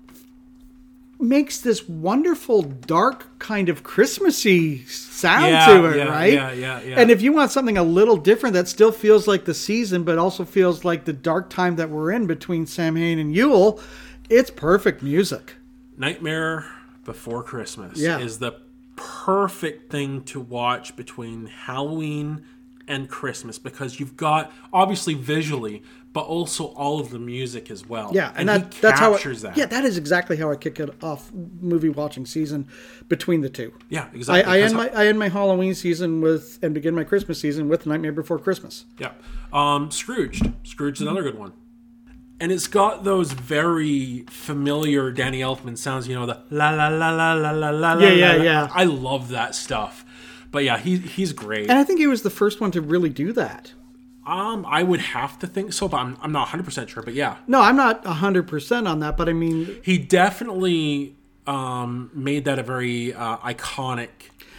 makes this wonderful dark kind of Christmassy sound Yeah, to it, yeah, right? yeah, yeah, yeah. And if you want something a little different that still feels like the season, but also feels like the dark time that we're in between Samhain and Yule, it's perfect music. Nightmare Before Christmas Yeah. is the perfect thing to watch between Halloween and Christmas because you've got obviously visually, but also all of the music as well. Yeah, and, and that that's how it, that. Yeah, that is exactly how I kick it off movie watching season between the two. Yeah, exactly. I, I end my I end my Halloween season with and begin my Christmas season with Nightmare Before Christmas. Yeah, um, Scrooged. Scrooged's another good one. And it's got those very familiar Danny Elfman sounds, you know, the la la la la la la la. Yeah, yeah, la, yeah. I love that stuff. But yeah, he he's great. And I think he was the first one to really do that. Um, I would have to think so, but I'm, I'm not 100% sure. But yeah, No, I'm not 100% on that, but I mean, he definitely um, made that a very uh, iconic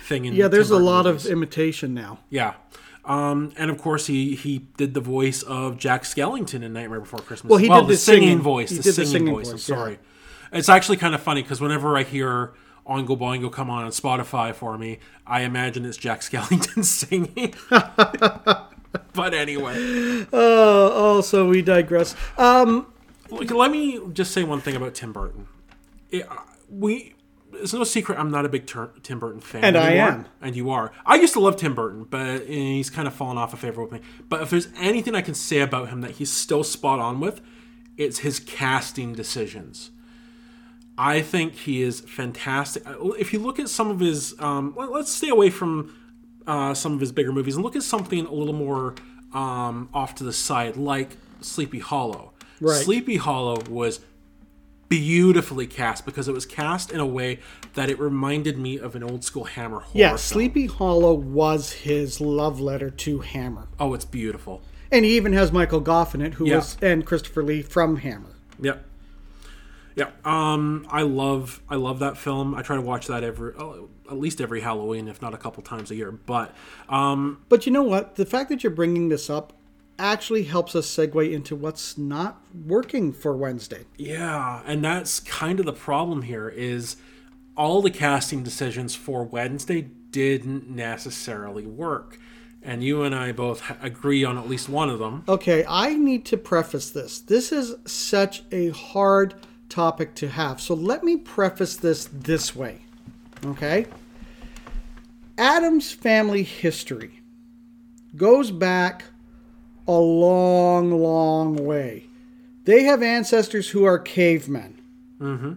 thing in yeah, there's Tim a lot movies. of imitation now. Yeah. Um, and of course, he, he did the voice of Jack Skellington in Nightmare Before Christmas. Well, he did the singing- voice. he The did the singing, singing voice. I'm voice, yeah. sorry. It's actually kind of funny because whenever I hear Oingo Boingo come on on Spotify for me, I imagine it's Jack Skellington singing. but anyway, Oh, oh, so we digress. Um, let me just say one thing about Tim Burton. It, uh, we it's no secret I'm not a big Tur- Tim Burton fan. And I am. And you are. I used to love Tim Burton, but eh, he's kind of fallen off a favor with me. But if there's anything I can say about him that he's still spot on with, it's his casting decisions. I think he is fantastic. Uh, If you look at some of his, um, let's stay away from uh, some of his bigger movies and look at something a little more um, off to the side, like Sleepy Hollow. Right. Sleepy Hollow was beautifully cast because it was cast in a way that it reminded me of an old school Hammer horror. yeah, film. Sleepy Hollow was his love letter to Hammer. Oh, it's beautiful. And he even has Michael Gough in it, who Yeah. was, and Christopher Lee from Hammer. Yep. Yep. Um, I love I love that film. I try to watch that every oh, at least every Halloween, if not a couple times a year. But um, But you know what? The fact that you're bringing this up actually helps us segue into what's not working for Wednesday. Yeah, and that's kind of the problem here is all the casting decisions for Wednesday didn't necessarily work. And you and I both agree on at least one of them. Okay, I need to preface this. This is such a hard topic to have. So let me preface this this way. Okay? Addams family history goes back a long, long way. They have ancestors who are cavemen. Mm-hmm.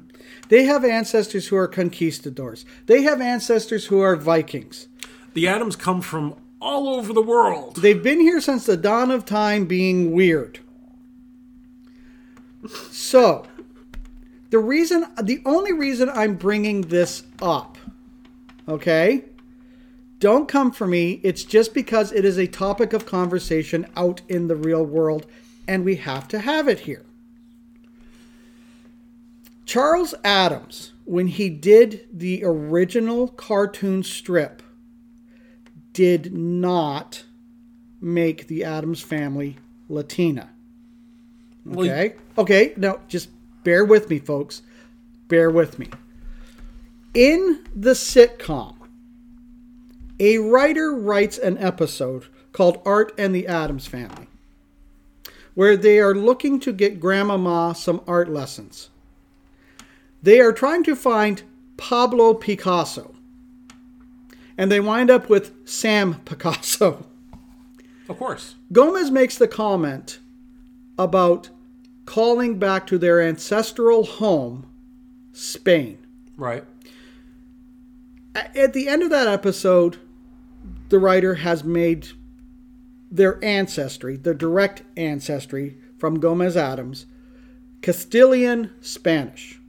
They have ancestors who are conquistadors. They have ancestors who are Vikings. The Addams come from all over the world. They've been here since the dawn of time being weird. So, the reason, the only reason I'm bringing this up, okay? Don't come for me. It's just because it is a topic of conversation out in the real world, and we have to have it here. Charles Addams, when he did the original cartoon strip, did not make the Addams family Latina. Well, Okay. Okay. Now, just bear with me, folks. Bear with me. In the sitcom, a writer writes an episode called Art and the Addams Family, where they are looking to get Grandmama some art lessons. They are trying to find Pablo Picasso, and they wind up with Sam Picasso. Of course. Gomez makes the comment about calling back to their ancestral home, Spain. Right. At the end of that episode, the writer has made their ancestry, their direct ancestry from Gomez Addams, Castilian Spanish.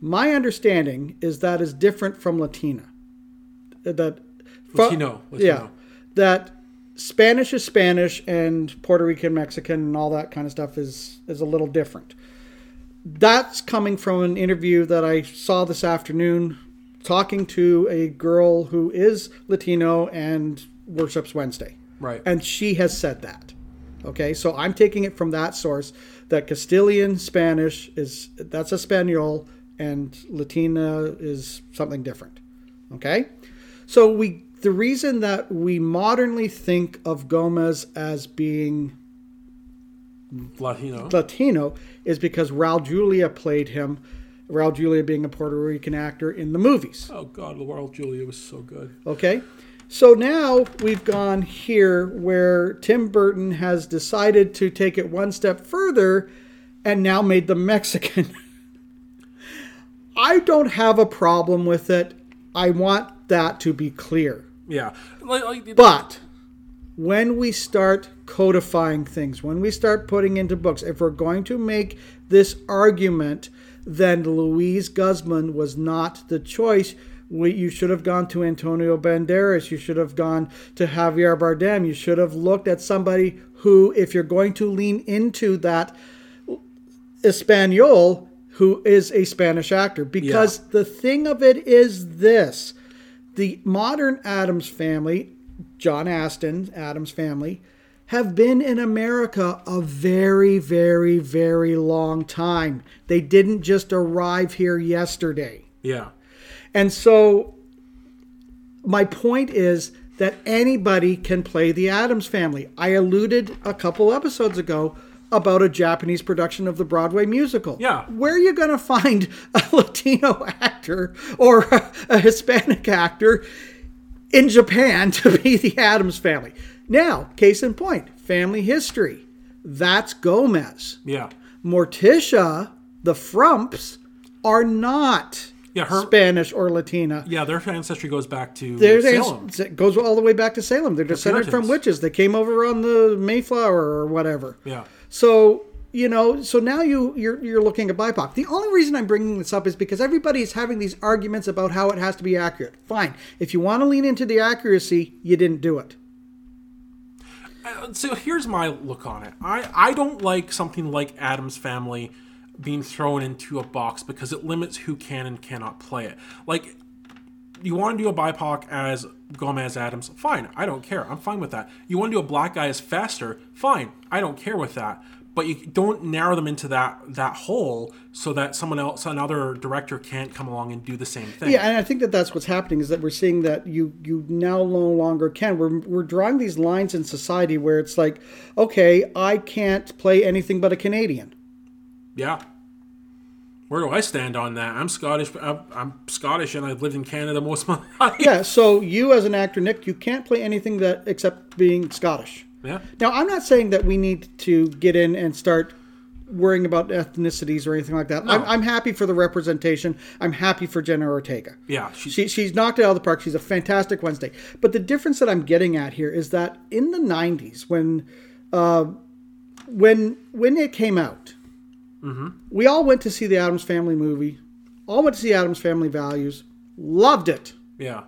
My understanding is that is different from Latina. That Latino, Yeah, that Spanish is Spanish and Puerto Rican, Mexican, and all that kind of stuff is is a little different. That's coming from an interview that I saw this afternoon, talking to a girl who is Latino and worships Wednesday. Right. And she has said that. Okay, so I'm taking it from that source that Castilian Spanish is that's Espanol and Latina is something different. Okay? So we the reason that we modernly think of Gomez as being Latino. Latino is because Raul Julia played him, Raul Julia being a Puerto Rican actor in the movies. oh God, Raul Julia was so good. Okay. So now we've gone here where Tim Burton has decided to take it one step further and now made them Mexican. I don't have a problem with it. I want that to be clear. Yeah. Like, like, But when we start codifying things, when we start putting into books, if we're going to make this argument, then Luis Guzman was not the choice. We, you should have gone to Antonio Banderas. You should have gone to Javier Bardem. You should have looked at somebody who, if you're going to lean into that Espanol, who is a Spanish actor. Because the thing of it is this the modern Addams family, John Astin, Addams family, have been in America a very, very, very long time. They didn't just arrive here yesterday. yeah. And so my point is that anybody can play the Addams family. I alluded a couple episodes ago about a Japanese production of the Broadway musical. Yeah. Where are you going to find a Latino actor or a Hispanic actor in Japan to be the Addams family? Now, case in point, family history. That's Gomez. Yeah. Morticia, the Frumps, are not Yeah, her- Spanish or Latina. Yeah, their ancestry goes back to Their Salem. goes all the way back to Salem. They're descended from witches. They came over on the Mayflower or whatever. Yeah. So you know, so now you you're you're looking at BIPOC. The only reason I'm bringing this up is because everybody is having these arguments about how it has to be accurate. Fine, if you want to lean into the accuracy, you didn't do it. Uh, So here's my look on it. I, I don't like something like Addams Family being thrown into a box because it limits who can and cannot play it. Like, you want to do a BIPOC as Gomez Addams? Fine, I don't care. I'm fine with that. You want to do a black guy as Fester? Fine, I don't care with that. But you don't narrow them into that that hole so that someone else, another director, can't come along and do the same thing. Yeah, and I think that that's what's happening is that we're seeing that you you now no longer can. We're we're drawing these lines in society where it's like, okay, I can't play anything but a Canadian. Yeah. Where do I stand on that? I'm Scottish. I'm, I'm Scottish, and I've lived in Canada most of my life. Yeah, so you as an actor, Nick, you can't play anything that except being Scottish. Yeah. Now, I'm not saying that we need to get in and start worrying about ethnicities or anything like that. I'm, I'm happy for the representation. I'm happy for Jenna Ortega. Yeah, she's She, she's knocked it out of the park. She's a fantastic Wednesday. But the difference that I'm getting at here is that in the '90s, when uh, when when it came out, Mm-hmm. we all went to see the Addams Family movie. All went to see Addams Family Values. Loved it. yeah.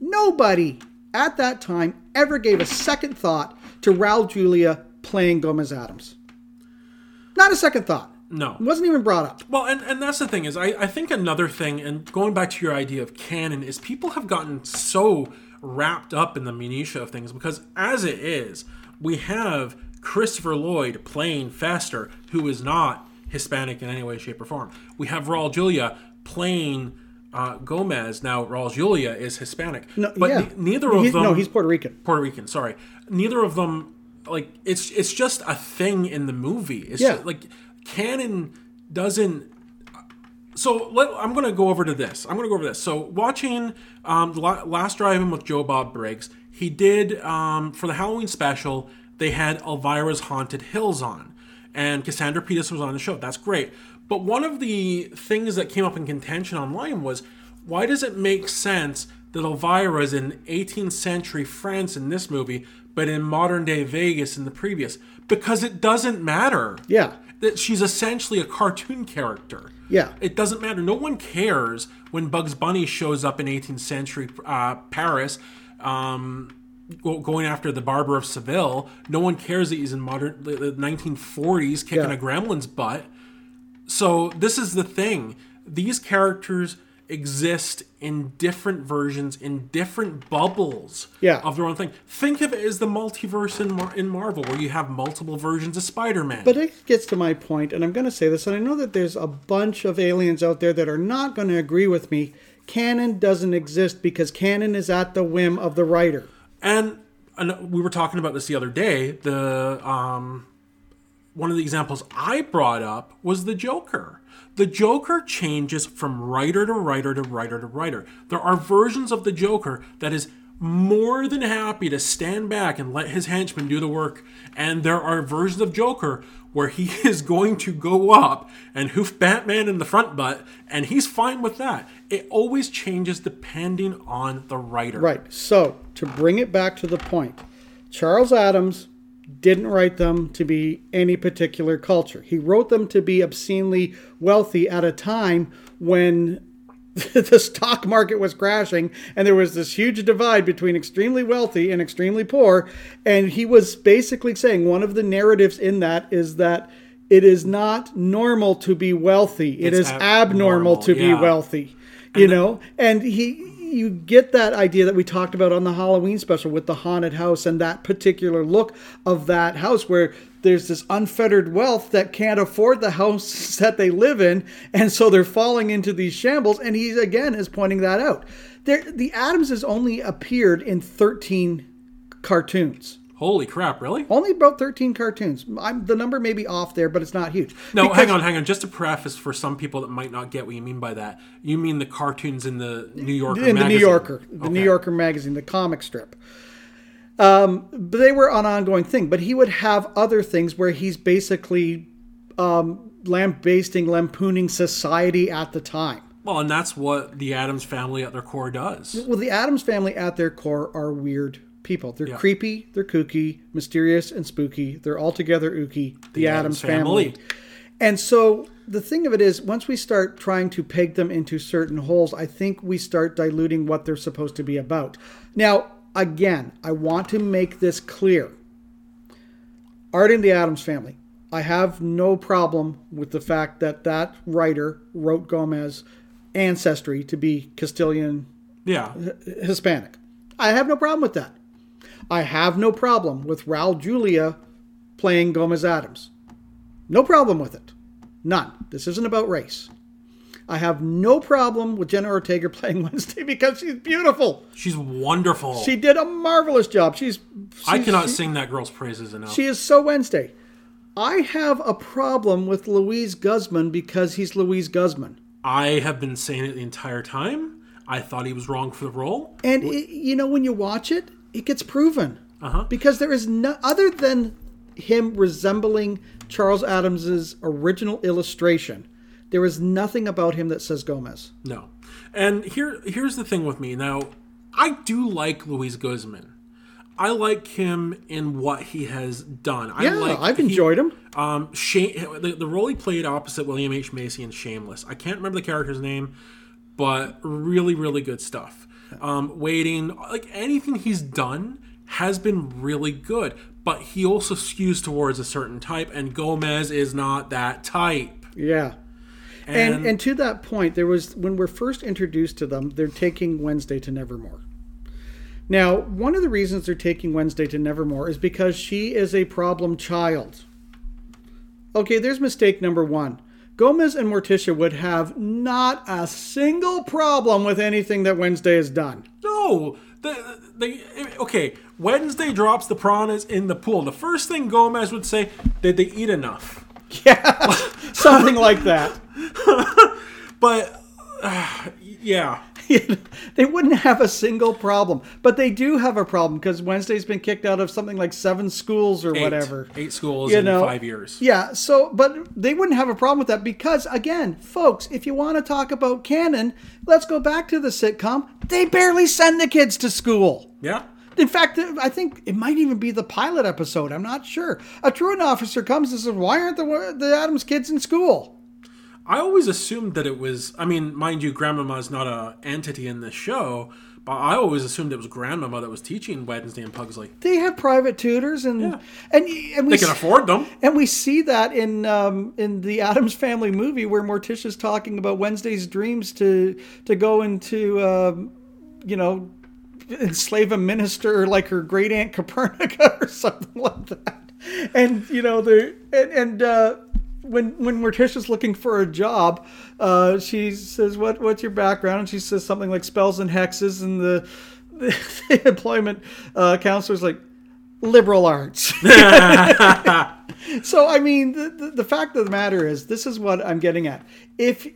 Nobody at that time ever gave a second thought to Raul Julia playing Gomez Addams. Not a second thought. No. It wasn't even brought up. Well, and, and that's the thing is, I, I think another thing, and going back to your idea of canon, is people have gotten so wrapped up in the minutia of things because as it is, we have Christopher Lloyd playing Fester, who is not Hispanic in any way, shape, or form. We have Raul Julia playing uh, Gomez. Now, Raul Julia is Hispanic, No, but yeah. ne- neither of He- them. No, he's Puerto Rican. Puerto Rican. Sorry, neither of them. Like it's it's just a thing in the movie. It's Yeah. just, like canon doesn't. So let, I'm going to go over to this. I'm going to go over this. So watching um, the last drive-in with Joe Bob Briggs, he did um, for the Halloween special. They had Elvira's Haunted Hills on, and Cassandra Peters was on the show. That's great. But one of the things that came up in contention online was why does it make sense that Elvira is in 18th century France in this movie, but in modern day Vegas in the previous? Because it doesn't matter. Yeah. That she's essentially a cartoon character. Yeah. It doesn't matter. No one cares when Bugs Bunny shows up in 18th century uh, Paris. Um, Going after the barber of Seville, no one cares that he's in modern the the 1940s kicking Yeah. a gremlin's butt. So this is the thing. These characters exist in different versions in different bubbles Yeah. of their own thing. Think of it as the multiverse in, Mar- in Marvel, where you have multiple versions of Spider-Man. But it gets to my point, and I'm going to say this, and I know that there's a bunch of aliens out there that are not going to agree with me. Canon doesn't exist because canon is at the whim of the writer. And, and we were talking about this the other day. The um, one of the examples I brought up was the Joker. The Joker changes from writer to writer to writer to writer. There are versions of the Joker that is more than happy to stand back and let his henchmen do the work. And there are versions of Joker where he is going to go up and hoof Batman in the front butt, and he's fine with that. It always changes depending on the writer. Right. So, to bring it back to the point, Charles Addams didn't write them to be any particular culture. He wrote them to be obscenely wealthy at a time when the stock market was crashing and there was this huge divide between extremely wealthy and extremely poor. And he was basically saying one of the narratives in that is that it is not normal to be wealthy, It It's is ab- abnormal to be wealthy you know and he you get that idea that we talked about on the halloween special with the haunted house and that particular look of that house where there's this unfettered wealth that can't afford the house that they live in. And so they're falling into these shambles. And he again is pointing that out. There the addams has only appeared in 13 cartoons Holy crap, really? only about 13 cartoons I'm, the number may be off there but it's not huge No, Because- hang on, hang on. Just to preface for some people that might not get what you mean by that, you mean the cartoons in the New Yorker in the New magazine. Yorker, the New Yorker magazine, the comic strip. Um, but they were an ongoing thing. But he would have other things where he's basically um, lambasting, lampooning society at the time. Well, and that's what the Addams family at their core does. Well, the Addams family at their core are weird people. They're creepy, they're kooky, mysterious, and spooky. They're altogether ooky. The, Addams, family. And so the thing of it is, once we start trying to peg them into certain holes, I think we start diluting what they're supposed to be about. Now, again, I want to make this clear. Art in the Addams family. I have no problem with the fact that that writer wrote Gomez ancestry to be Castilian Yeah. Hispanic. I have no problem with that. I have no problem with Raul Julia playing Gomez Addams. No problem with it. None. This isn't about race. I have no problem with Jenna Ortega playing Wednesday because she's beautiful. She's wonderful. She did a marvelous job. She's, I cannot she- sing that girl's praises enough. she is so Wednesday. I have a problem with Luis Guzman because he's Luis Guzman. I have been saying it the entire time. I thought he was wrong for the role. And it, you know, when you watch it, it gets proven Uh-huh. because there is no other than him resembling Charles Addams's original illustration. There is nothing about him that says Gomez. No. And here here's the thing with me. Now, I do like Luis Guzman. I like him in what he has done. I Yeah, like I've he- enjoyed him. Um, Shane, the, the role he played opposite William H Macy in Shameless. I can't remember the character's name, but really, really good stuff. Um, waiting, like anything he's done has been really good, but he also skews towards a certain type, and Gomez is not that type. Yeah. And, and to that point, there was when we're first introduced to them, they're taking Wednesday to Nevermore. Now, one of the reasons they're taking Wednesday to Nevermore is because she is a problem child. Okay, there's mistake number one. Gomez and Morticia would have not a single problem with anything that Wednesday has done. No, the, the, okay. Wednesday drops the piranhas in the pool. The first thing Gomez would say, "Did they eat enough?" Yeah, something like that. But uh, yeah, they wouldn't have a single problem, but they do have a problem because Wednesday's been kicked out of something like seven schools or eight, whatever. eight schools You in know, five years. Yeah, so but they wouldn't have a problem with that because again, folks, if you want to talk about canon, let's go back to the sitcom. They barely send the kids to school. Yeah. In fact, I think it might even be the pilot episode. I'm not sure. A truant officer comes and says, "Why aren't the the Addams kids in school?" I always assumed that it was. I mean, mind you, Grandmama's not a entity in this show, but I always assumed it was Grandmama that was teaching Wednesday and Pugsley. They have private tutors, and Yeah. and and we They can afford them. And we see that in um, in the Addams Family movie where Morticia's talking about Wednesday's dreams to to go into um, you know enslave a minister like her great aunt Copernica or something like that. And you know the and, and uh, when when Morticia's looking for a job, uh, she says, "What what's your background?" And she says something like spells and hexes, and the the, employment uh, counselor's like liberal arts. So I mean, the, the, the fact of the matter is, this is what I'm getting at. If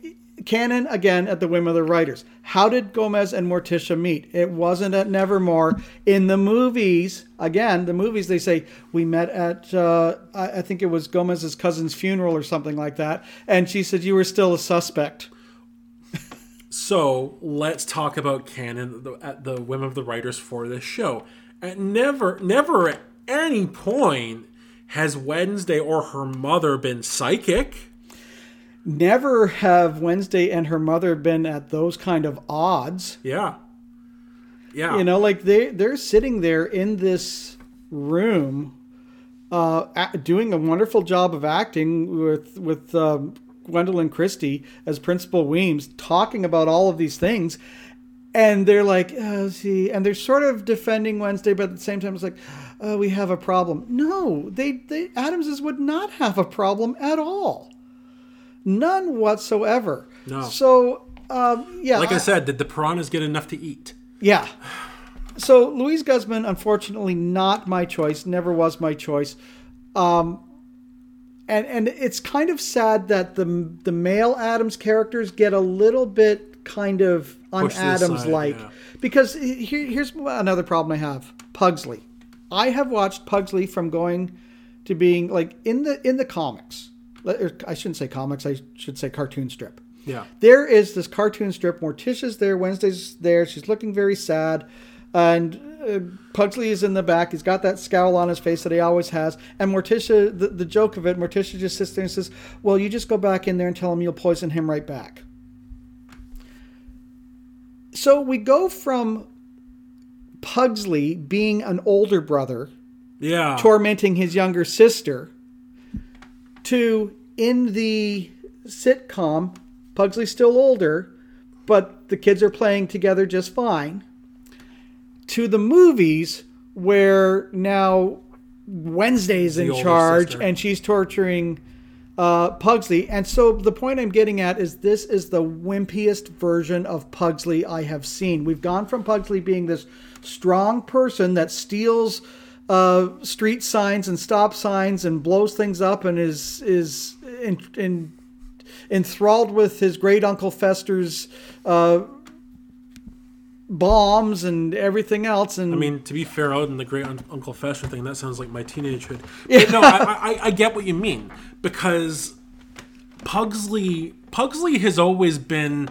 canon again at the whim of the writers, how did Gomez and Morticia meet? It wasn't at Nevermore. In the movies, again, the movies they say we met at uh, I, think it was Gomez's cousin's funeral or something like that, and she said you were still a suspect. So let's talk about canon the- at the whim of the writers for this show. At never, never at any point has Wednesday or her mother been psychic. Never have Wednesday and her mother been at those kind of odds. Yeah, yeah. you know like they they're sitting there in this room uh doing a wonderful job of acting with with um, gwendoline christie as principal weems talking about all of these things and they're like oh, see and they're sort of defending wednesday but at the same time it's like oh, we have a problem no they, they addamses would not have a problem at all none whatsoever No. so um, yeah like I said, did the piranhas get enough to eat? yeah. So Luis Guzman, unfortunately, not my choice. Never was my choice. Um, and and it's kind of sad that the the male Addams characters get a little bit kind of Pushed un-Addams like yeah. because here, here's another problem I have. Pugsley. I have watched Pugsley from going to being like in the in the comics. Or I shouldn't say comics. I should say cartoon strip. Yeah. There is this cartoon strip. Morticia's there. Wednesday's there. She's looking very sad. And uh, Pugsley is in the back. He's got that scowl on his face that he always has. And Morticia, the, the joke of it, Morticia just sits there and says, Well, you just go back in there and tell him you'll poison him right back. So we go from Pugsley being an older brother Yeah. tormenting his younger sister to in the sitcom pugsley's still older but the kids are playing together just fine to the movies where now wednesday's in charge sister. and she's torturing uh, Pugsley. And so the point I'm getting at is this is the wimpiest version of Pugsley I have seen. We've gone from Pugsley being this strong person that steals uh, street signs and stop signs and blows things up and is is in, in, enthralled with his great uncle Fester's uh, bombs and everything else. And I mean, to be fair, out in the great uncle Fester thing, that sounds like my teenagehood. But no, I, I, I get what you mean because Pugsley Pugsley has always been,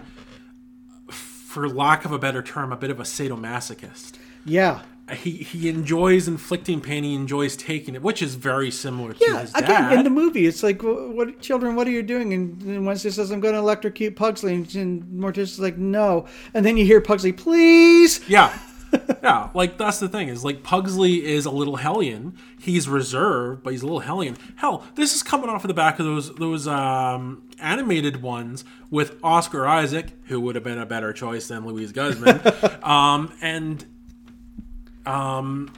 for lack of a better term, a bit of a sadomasochist. yeah, He he enjoys inflicting pain. He enjoys taking it, which is very similar to yeah. his Again, dad. in the movie, it's like, "What, children? What are you doing?" And, and Wednesday says, "I'm going to electrocute Pugsley," and, and Morticia's like, "No." And then you hear Pugsley, "Please." Yeah. yeah, like that's the thing is like Pugsley is a little hellion. He's reserved, but he's a little hellion. Hell, this is coming off of the back of those those um, animated ones with Oscar Isaac, who would have been a better choice than Luis Guzman, um, and um,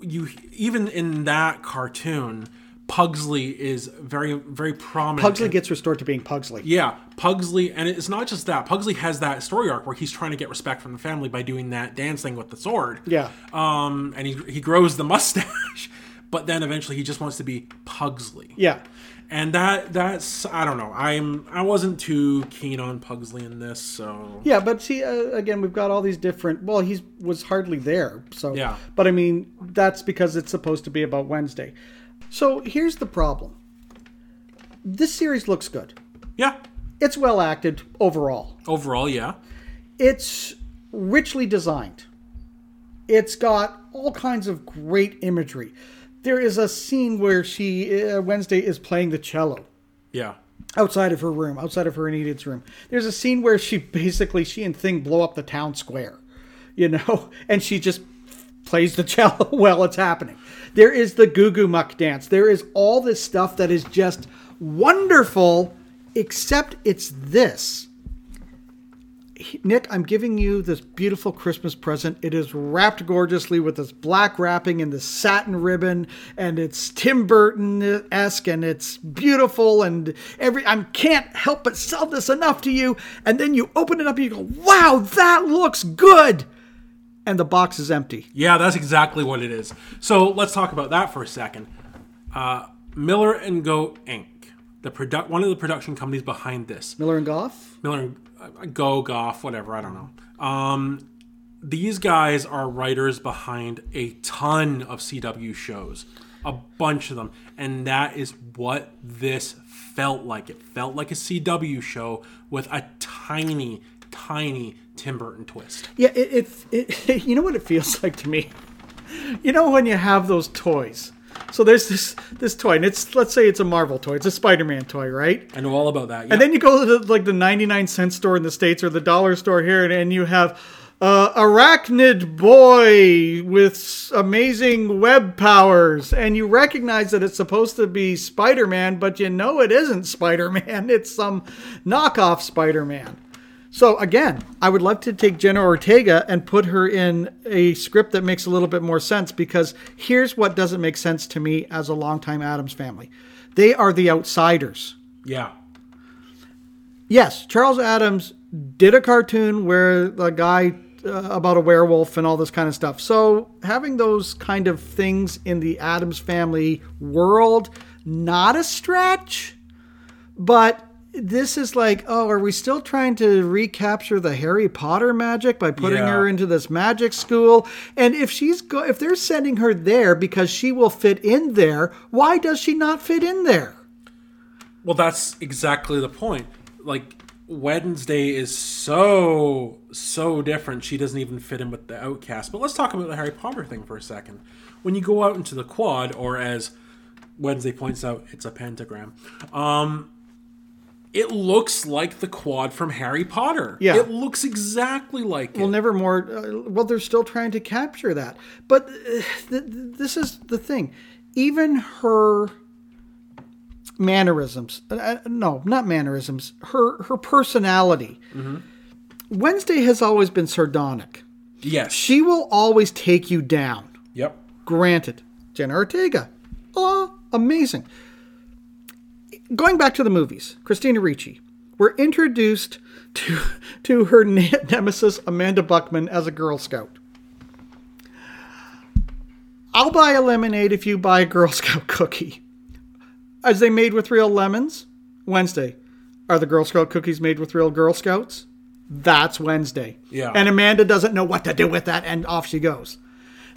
you even in that cartoon, Pugsley is very very prominent. Pugsley gets restored to being Pugsley. yeah, Pugsley, and it's not just that. Pugsley has that story arc where he's trying to get respect from the family by doing that dance thing with the sword. Yeah. Um, and he he grows the mustache, but then eventually he just wants to be Pugsley. Yeah. And that that's I don't know. I'm I wasn't too keen on Pugsley in this, so Yeah, but see, uh, again, we've got all these different. Well, he was hardly there, so. Yeah. But I mean, that's because it's supposed to be about Wednesday. So here's the problem. This series looks good. yeah. It's well acted overall. Overall, yeah. It's richly designed. It's got all kinds of great imagery. There is a scene where she uh, Wednesday is playing the cello. Yeah. outside of her room, outside of her and Enid's room. There's a scene where she basically she and Thing blow up the town square, you know, and she just plays the cello while it's happening. There is the Goo Goo Muck dance. There is all this stuff that is just wonderful, except it's this. Nick, I'm giving you this beautiful Christmas present. It is wrapped gorgeously with this black wrapping and this satin ribbon, and it's Tim Burton esque, and it's beautiful. And every I can't help but sell this enough to you. And then you open it up, and you go, "Wow, that looks good!" And the box is empty. Yeah, that's exactly what it is. So let's talk about that for a second. Uh, Miller and Go Inc. The produ- one of the production companies behind this. Miller and Gough. Miller and Go Gough, whatever, I don't know. Um, these guys are writers behind a ton of CW shows, a bunch of them, and that is what this felt like. It felt like a CW show with a tiny, tiny Tim Burton twist. Yeah, it, it, it. You know what it feels like to me. You know when you have those toys. So there's this this toy, and it's let's say it's a Marvel toy. It's a Spider-Man toy, right? I know all about that. And then you go to the, like the 99 cent store in the States or the dollar store here, and, and you have uh, Arachnid Boy with amazing web powers. And you recognize that it's supposed to be Spider Man, but you know it isn't Spider Man. It's some knockoff Spider Man. So again, I would love to take Jenna Ortega and put her in a script that makes a little bit more sense because here's what doesn't make sense to me as a longtime Addams family. They are the outsiders. yeah, Yes, Charles Addams did a cartoon where the guy uh, about a werewolf and all this kind of stuff. So having those kind of things in the Addams family world, not a stretch, but this is like, oh, are we still trying to recapture the Harry Potter magic by putting Yeah. her into this magic school? And if she's go- if they're sending her there because she will fit in there, why does she not fit in there? Well, that's exactly the point. Like Wednesday is so so different. She doesn't even fit in with the outcast. But let's talk about the Harry Potter thing for a second. When you go out into the quad, or as Wednesday points out, it's a pentagram. Um, it looks like the quad from Harry Potter. Yeah. it looks exactly like Well, it. Nevermore. Uh, well, they're still trying to capture that, but uh, th- th- this is the thing. Even her mannerisms. Uh, uh, no, not mannerisms. Her her personality. Wednesday has always been sardonic. Yes. She will always take you down. Yep. Granted, Jenna Ortega, oh, amazing. Going back to the movies, Christina Ricci. We're introduced to to her ne- nemesis Amanda Buckman as a Girl Scout. I'll buy a lemonade if you buy a Girl Scout cookie. As they made with real lemons? Wednesday. Are the Girl Scout cookies made with real Girl Scouts? That's Wednesday. Yeah. And Amanda doesn't know what to do with that, and off she goes.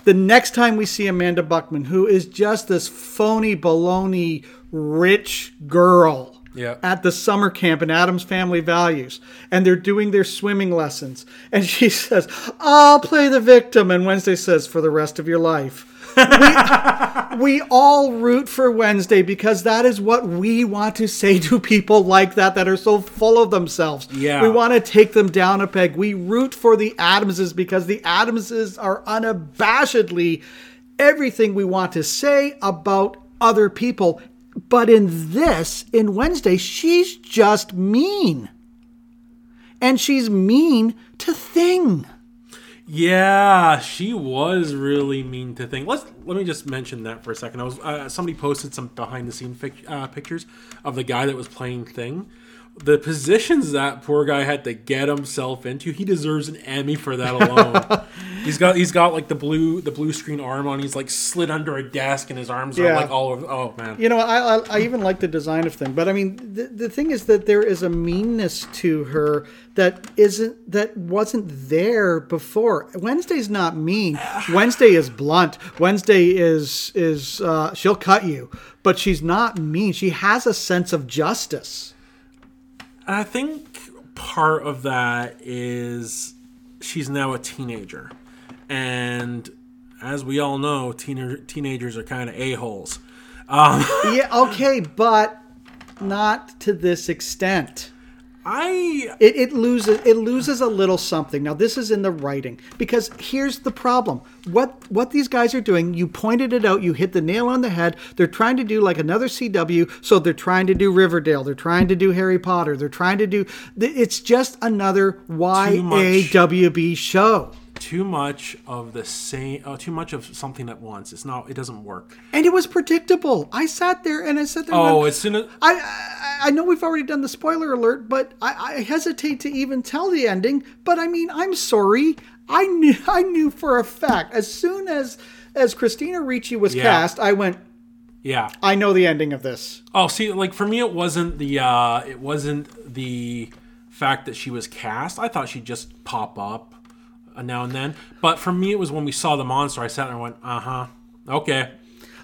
The next time we see Amanda Buckman, who is just this phony, baloney, rich girl Yeah. at the summer camp in Addams Family Values, and they're doing their swimming lessons, and she says, "I'll play the victim," and Wednesday says, "For the rest of your life." we, we all root for Wednesday because that is what we want to say to people like that that are so full of themselves. Yeah. We want to take them down a peg. We root for the Addamses because the Addamses are unabashedly everything we want to say about other people. But in this, in Wednesday, she's just mean. And she's mean to Thing. Yeah, she was really mean to thing. Let's let me just mention that for a second. I was uh, somebody posted some behind the scene uh, pictures of the guy that was playing Thing. The positions that poor guy had to get himself into, he deserves an Emmy for that alone. he's got he's got like the blue the blue screen arm on. He's like slid under a desk and his arms Yeah. are like all over. Oh man, You know, I, I, I even like the design of thing, but I mean, the, the thing is that there is a meanness to her that isn't that wasn't there before. Wednesday's not mean. Wednesday is blunt. Wednesday is is uh, she'll cut you, but she's not mean. She has a sense of justice. I think part of that is she's now a teenager. And as we all know, teenager, teenagers are kind of a-holes. Um, yeah, okay, but not to this extent. I It, it loses it loses a little something. Now this is in the writing because here's the problem. What what these guys are doing, you pointed it out, you hit the nail on the head. They're trying to do like another CW, so they're trying to do Riverdale, they're trying to do Harry Potter, they're trying to do it's just another YAWB show. Too much of the same uh, too much of something at once. It's not it doesn't work. And it was predictable. I sat there and I said Oh, as soon as I, I I know we've already done the spoiler alert, but I, I hesitate to even tell the ending. But I mean, I'm sorry. I knew I knew for a fact as soon as as Christina Ricci was Yeah. cast, I went. yeah. I know the ending of this. Oh, see, like for me, it wasn't the uh, it wasn't the fact that she was cast. I thought she'd just pop up now and then. But for me, it was when we saw the monster. I sat there and went, uh huh, okay.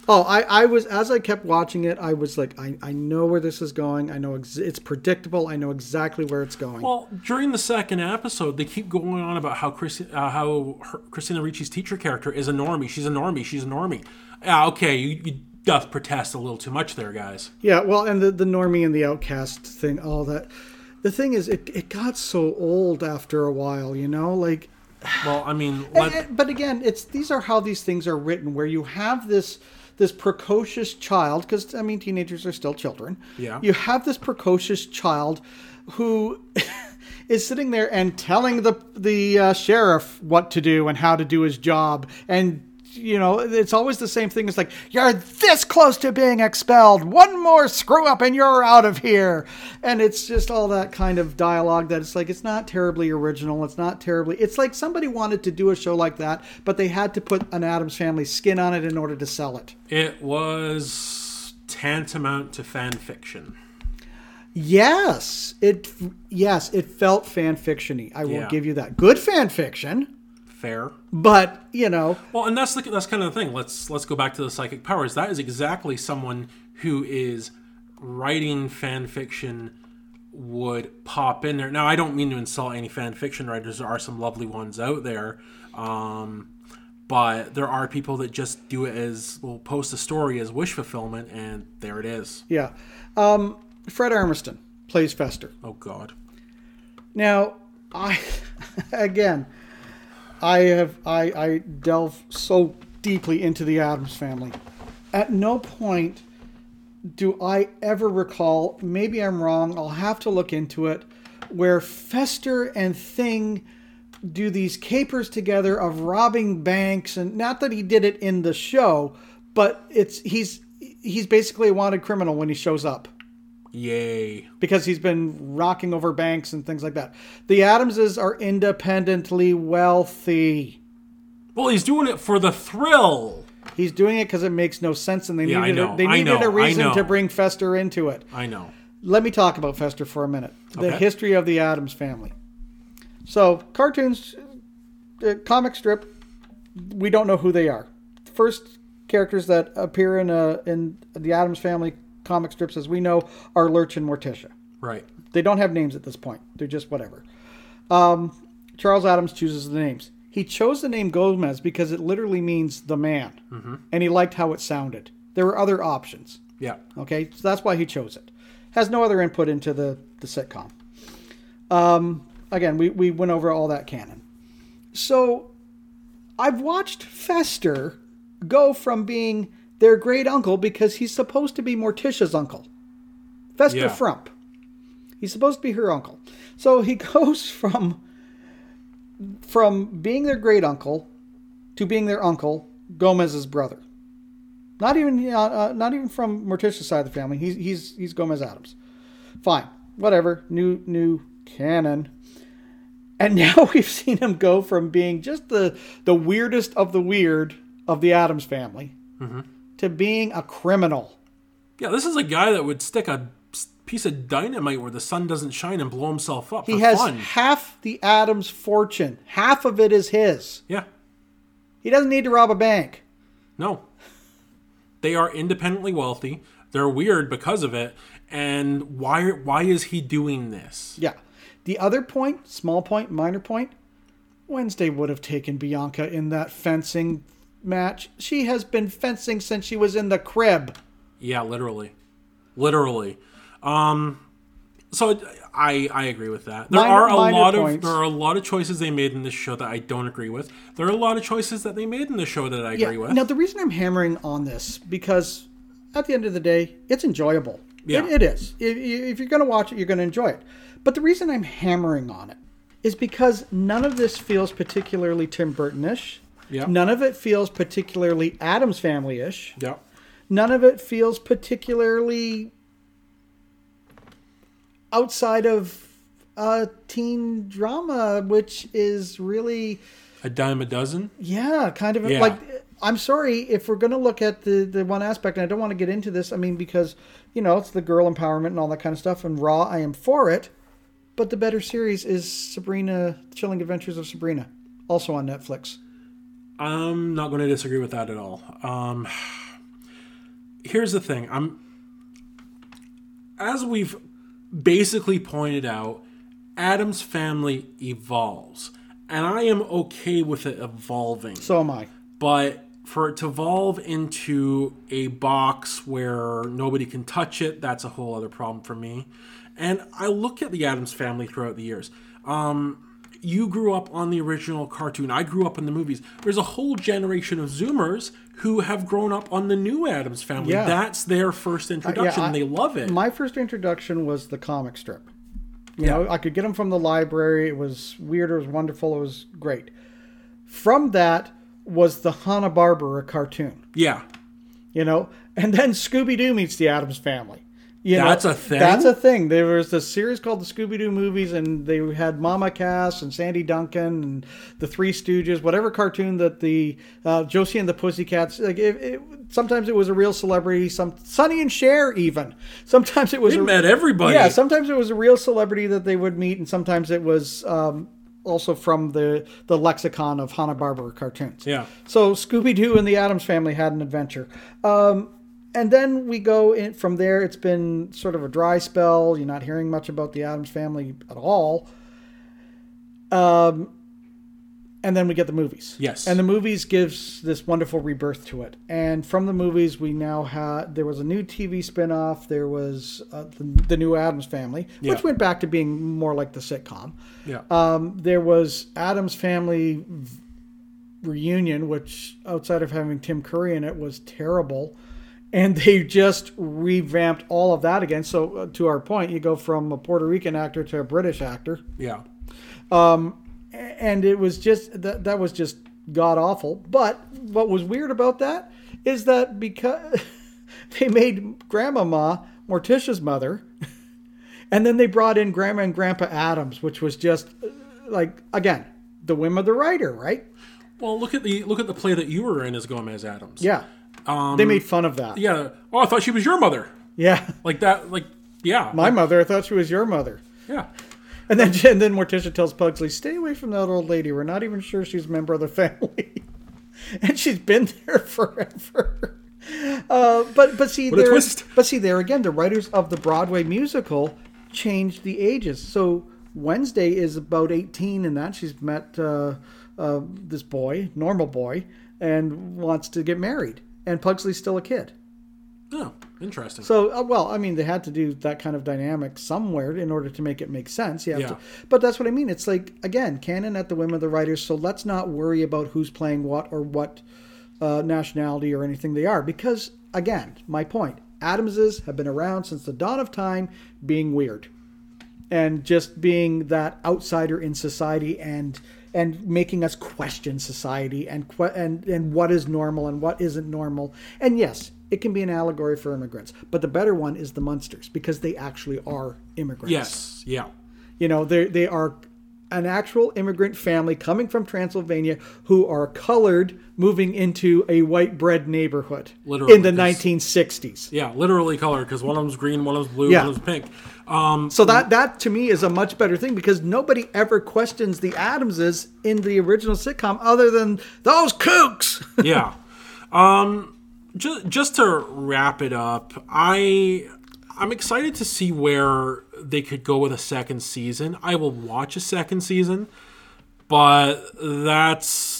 Oh, I, I was as I kept watching it, I was like, I, I know where this is going. I know ex- it's predictable. I know exactly where it's going. Well, during the second episode, they keep going on about how Chris, uh, how her, Christina Ricci's teacher character is a normie. She's a normie. She's a normie. Yeah, okay, you, you doth protest a little too much there, guys. Yeah, well, and the the normie and the outcast thing, all that. The thing is, it, it got so old after a while, you know, like. Well, I mean, let, but again, it's these are how these things are written, where you have this this precocious child, because I mean, teenagers are still children. Yeah. You have this precocious child who is sitting there and telling the the uh, sheriff what to do and how to do his job, and you know, it's always the same thing. It's like you're this close to being expelled. One more screw up and you're out of here. And it's just all that kind of dialogue that it's like it's not terribly original. It's not terribly. It's like somebody wanted to do a show like that, but they had to put an Addams Family skin on it in order to sell it. it was tantamount to fan fiction. Yes, it. Yes, it felt fan fictiony. I will Yeah. give you that. Good fan fiction, Fair. but you know, Well, and that's the, that's kind of the thing. Let's let's go back to the psychic powers. That is exactly someone who is writing fan fiction would pop in there. Now, I don't mean to insult any fan fiction writers. There are some lovely ones out there, um, but there are people that just do it as will post a story as wish fulfillment, and there it is. yeah. Um, Fred Armisen plays Fester. Oh God. Now, I again, I have I I delve so deeply into the Addams family. At no point do I ever recall, maybe I'm wrong, I'll have to look into it, where Fester and Thing do these capers together of robbing banks and not that he did it in the show, but it's he's he's basically a wanted criminal when he shows up Yay. because he's been rocking over banks and things like that. The Addamses are independently wealthy. Well, he's doing it for the thrill. He's doing it because it makes no sense, and they Yeah, needed a, they needed a reason to bring Fester into it. I know. Let me talk about Fester for a minute. The Okay. history of the Addams family. So cartoons, uh, comic strip, we don't know who they are. First characters that appear in uh, in the Addams Family comic strips, as we know, are Lurch and Morticia. Right. They don't have names at this point. They're just whatever. Um, Charles Addams chooses the names. He chose the name Gomez because it literally means the man, and he liked how it sounded. There were other options. Yeah. Okay, so that's why he chose it. Has no other input into the the sitcom. Um, again, we we went over all that canon. So, I've watched Fester go from being their great uncle because he's supposed to be Morticia's uncle, Fester Yeah. Frump. He's supposed to be her uncle. So he goes from from being their great uncle to being their uncle, Gomez's brother. Not even uh, uh, not even from Morticia's side of the family. He's he's he's Gomez Addams. Fine, whatever. New new canon. And now we've seen him go from being just the the weirdest of the weird of the Addams family to being a criminal. Yeah, this is a guy that would stick a piece of dynamite where the sun doesn't shine and blow himself up He for has fun. half the Addams fortune. Half of it is his. Yeah. He doesn't need to rob a bank. No. They are independently wealthy. They're weird because of it. And why why is he doing this? Yeah. The other point, small point, minor point, Wednesday would have taken Bianca in that fencing match. She has been fencing since she was in the crib. Yeah, literally. Literally. Um so I I agree with that. There Minor- are a lot points. of there are a lot of choices they made in this show that I don't agree with. There are a lot of choices that they made in the show that I agree with. Now, the reason I'm hammering on this because at the end of the day, it's enjoyable. Yeah. It, it is. If, if you're going to watch it, you're going to enjoy it. But the reason I'm hammering on it is because none of this feels particularly Tim Burton-ish. Yeah. None of it feels particularly Addams Family-ish. Yeah. None of it feels particularly outside of a teen drama, which is really A dime a dozen. yeah, kind of Yeah. like I'm sorry if we're going to look at the the one aspect, and I don't want to get into this. I mean, because you know it's the girl empowerment and all that kind of stuff, and Raw, I am for it. But the better series is Sabrina: Chilling Adventures of Sabrina, also on Netflix. I'm not going to disagree with that at all. Um, here's the thing. I'm as we've basically pointed out, Addams family evolves, and I am okay with it evolving. So am I. But for it to evolve into a box where nobody can touch it, that's a whole other problem for me. And I look at the Addams family throughout the years. Um, you grew up on the original cartoon. I grew up in the movies. There's a whole generation of Zoomers who have grown up on the new Addams family. Yeah. That's their first uh, introduction, and I- they love it. My first introduction was the comic strip. You know, I could get them from the library. It was weird. It was wonderful. It was great. From that was the Hanna Barbera cartoon. yeah, you know and then scooby-doo meets the addams family you That's know, a thing? that's a thing there was a series called the scooby-doo movies and they had mama cass and sandy duncan and the three stooges whatever cartoon that the uh, josie and the pussycats like it, it, sometimes it was a real celebrity some sonny and cher even sometimes it was they a, met everybody. yeah sometimes it was a real celebrity that they would meet and sometimes it was um, also from the the lexicon of hanna-barbera cartoons yeah. so Scooby Doo and the Addams Family had an adventure. Um, and then we go in from there. It's been sort of a dry spell. You're not hearing much about the Addams Family at all. Um, and then we get the movies. Yes. And the movies gives this wonderful rebirth to it. And from the movies, we now had there was a new TV spinoff. There was uh, the, the new Addams Family, Yeah. which went back to being more like the sitcom. Yeah. Um, there was Addams Family v- reunion, which outside of having Tim Curry in it was terrible, and they just revamped all of that again. So uh, to our point, you go from a Puerto Rican actor to a British actor, yeah. a- and it was just that that was just god awful. But what was weird about that is that because they made Grandmama Morticia's mother. And then they brought in Grandma and Grandpa Addams, which was just uh, like again the whim of the writer, right? Well, look at the look at the play that you were in as Gomez Addams. Yeah, Um, they made fun of that. Yeah. Oh, I thought she was your mother. Yeah, Like that. Like yeah. my mother. I thought she was your mother. Yeah. And then and then Morticia tells Pugsley, "Stay away from that old lady. We're not even sure she's a member of the family, and she's been there forever." Uh, but but see What a there, twist. but see there again, the writers of the Broadway musical changed the ages. So Wednesday is about eighteen, and that she's met uh, uh, this boy, normal boy, and wants to get married, and Pugsley's still a kid. Oh, interesting. So, uh, well, I mean, they had to do that kind of dynamic somewhere in order to make it make sense. Yeah. to, but that's what I mean. It's like again, canon at the whim of the writers. So let's not worry about who's playing what or what uh, nationality or anything they are, because again, my point: Addamses have been around since the dawn of time, being weird, and just being that outsider in society and and making us question society and and and what is normal and what isn't normal. And yes, it can be an allegory for immigrants, but the better one is the Munsters because they actually are immigrants. yes, yeah. You know, they they are an actual immigrant family coming from Transylvania who are colored moving into a white bread neighborhood Literally, in the because- 1960s. Yeah, literally colored because one of them's green, one of them's blue, Yeah. one of them's pink. Um, So that that to me is a much better thing because nobody ever questions the Addamses in the original sitcom other than those kooks. yeah. Um, just just to wrap it up, I I'm excited to see where they could go with a second season. I will watch a second season, but that's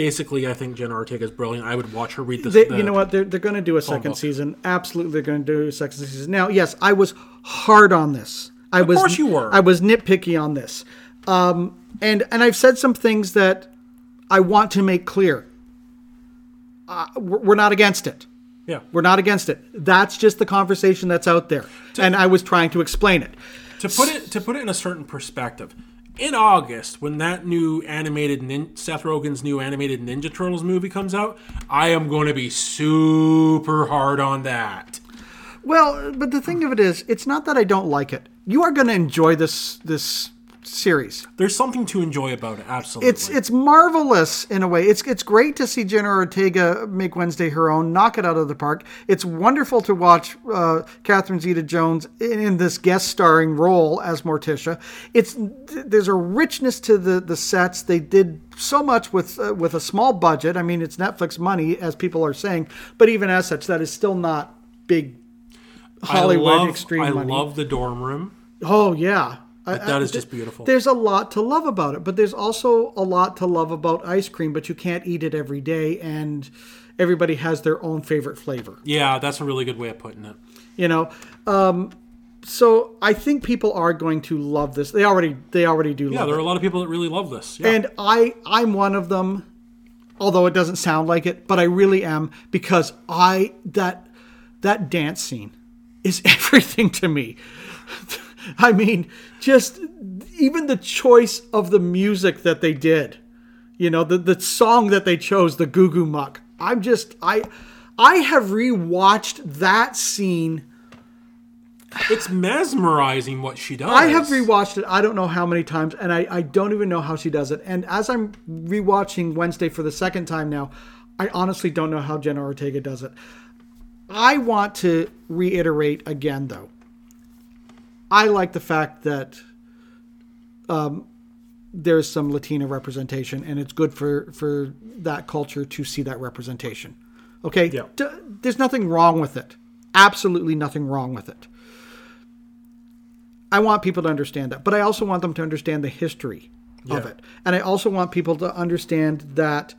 basically I think Jenna Ortega is brilliant. I would watch her read this. They, the- you know what? They're, they're going to do a second book. season. Absolutely, they're going to do a second season. Now, yes, I was hard on this. I was, course you were. I was nitpicky on this, um, and and I've said some things that I want to make clear. Uh, we're we're not against it. Yeah. We're not against it. That's just the conversation that's out there, and I was trying to explain it. to put it to put it in a certain perspective in august when that new animated nin- seth rogen's new animated ninja turtles movie comes out i am going to be super hard on that Well, but the thing of it is, it's not that I don't like it. You are going to enjoy this this series. there's something to enjoy about it absolutely It's it's marvelous in a way. It's it's great to see Jenna Ortega make Wednesday her own, knock it out of the park. It's wonderful to watch uh, Catherine Zeta-Jones in, in this guest starring role as Morticia. It's there's a richness to the the sets. They did so much with uh, with a small budget. I mean, it's Netflix money, as people are saying, but even as such, that is still not big Hollywood I love, extreme I money. love the dorm room Oh yeah, That is just beautiful There's a lot to love about it, but there's also a lot to love about ice cream. But you can't eat it every day, and everybody has their own favorite flavor. yeah that's a really good way of putting it You know, um, so I think people are going to love this. They already they already do yeah there are it, a lot of people that really love this yeah. and I I'm one of them. Although it doesn't sound like it, but I really am because I that that dance scene is everything to me. I mean, just even the choice of the music that they did, you know, the the song that they chose, the Goo Goo Muck. I'm just I I have rewatched that scene. it's mesmerizing what she does I have rewatched it. I don't know how many times, and I, I don't even know how she does it. And as I'm rewatching Wednesday for the second time now, I honestly don't know how Jenna Ortega does it. I want to reiterate again, though. I like the fact that um, there's some Latina representation, and it's good for for that culture to see that representation. Okay, Yeah. D- there's nothing wrong with it. Absolutely nothing wrong with it. I want people to understand that, but I also want them to understand the history of it, and I also want people to understand that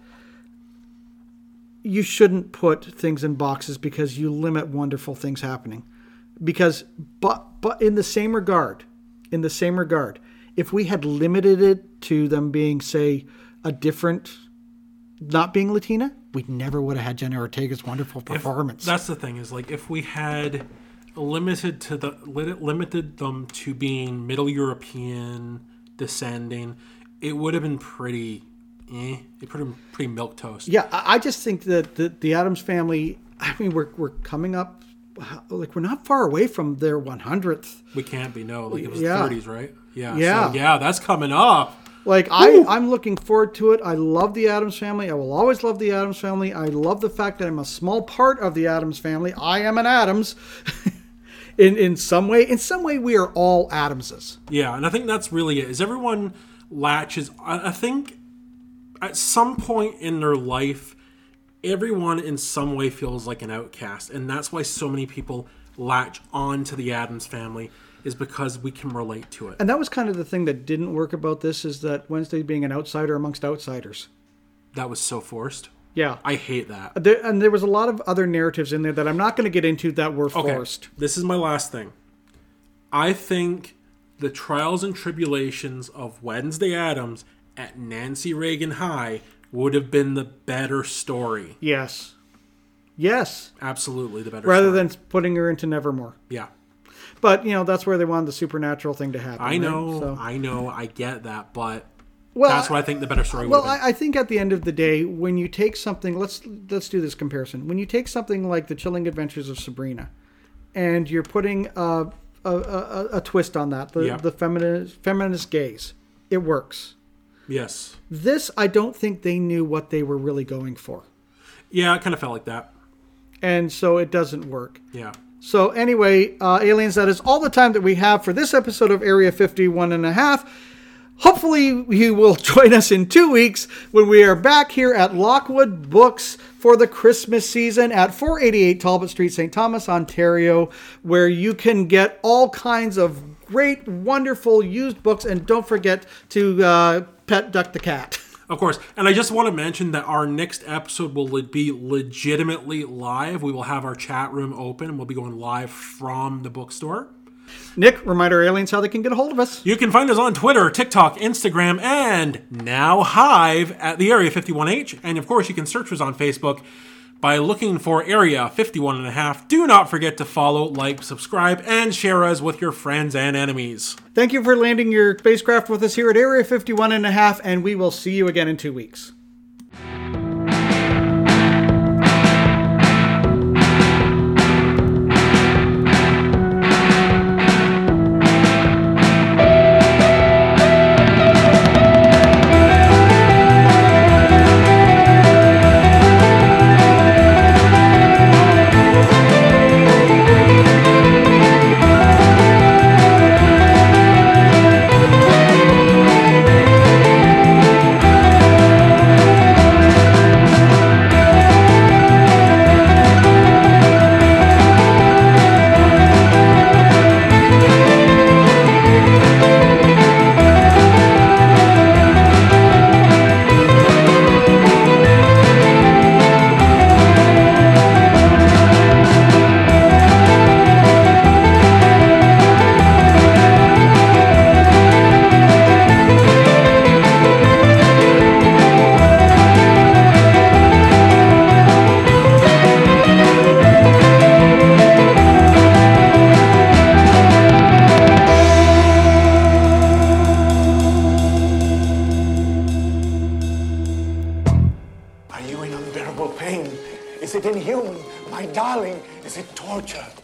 you shouldn't put things in boxes because you limit wonderful things happening. Because, but but in the same regard, in the same regard, if we had limited it to them being, say, a different, not being Latina, we never would have had Jenna Ortega's wonderful performance. That's the thing is like if we had limited to the li- limited them to being Middle European descending, it would have been pretty. Eh, it would have been pretty milk toast. Yeah, I I just think that the, the Addams family. I mean, we're we're coming up, like we're not far away from their 100th. We can't be no like it was Yeah. 30s, right? Yeah. Yeah. So, yeah, that's coming up. Like I, I'm looking forward to it. I love the Addams family. I will always love the Addams family. I love the fact that I'm a small part of the Addams family. I am an Addams. in in some way. In some way, we are all Addamses. Yeah, and I think that's really it. Is everyone latches? I, I think at some point in their life, everyone in some way feels like an outcast, and that's why so many people latch on to the Addams family is because we can relate to it. And that was kind of the thing that didn't work about this is that Wednesday being an outsider amongst outsiders. That was so forced. Yeah. I hate that. Uh, there, and there was a lot of other narratives in there that I'm not going to get into that were forced Okay, forced. this is my last thing. I think the trials and tribulations of Wednesday Addams at Nancy Reagan High would have been the better story. Yes. Yes. Absolutely the better Rather story. than putting her into Nevermore. Yeah. But, you know, that's where they wanted the supernatural thing to happen. I right? know, So- I know, I get that, but well, that's what I think the better story Well, would have been. I, I think at the end of the day, when you take something, let's let's do this comparison. When you take something like the Chilling Adventures of Sabrina, and you're putting a a, a, a twist on that, the the feminist feminist gaze, it works. Yes. This, I don't think they knew what they were really going for, Yeah, it kind of felt like that. and so it doesn't work. Yeah. So anyway, uh, aliens, that is all the time that we have for this episode of Area 51 and a half. Hopefully you will join us in two weeks when we are back here at Lockwood Books for the Christmas season at 488 Talbot Street, St. Thomas, Ontario, where you can get all kinds of great, wonderful used books. And don't forget to uh, pet Duck the Cat. Of course. And I just want to mention that our next episode will be legitimately live. We will have our chat room open and we'll be going live from the bookstore. Nick, remind our aliens how they can get a hold of us. You can find us on Twitter, TikTok, Instagram, and now Hive at the Area 51H. And of course, you can search us on Facebook by looking for Area 51 and a half. Do not forget to follow, like, subscribe, and share us with your friends and enemies. Thank you for landing your spacecraft with us here at Area 51 and a half, and we will see you again in two weeks.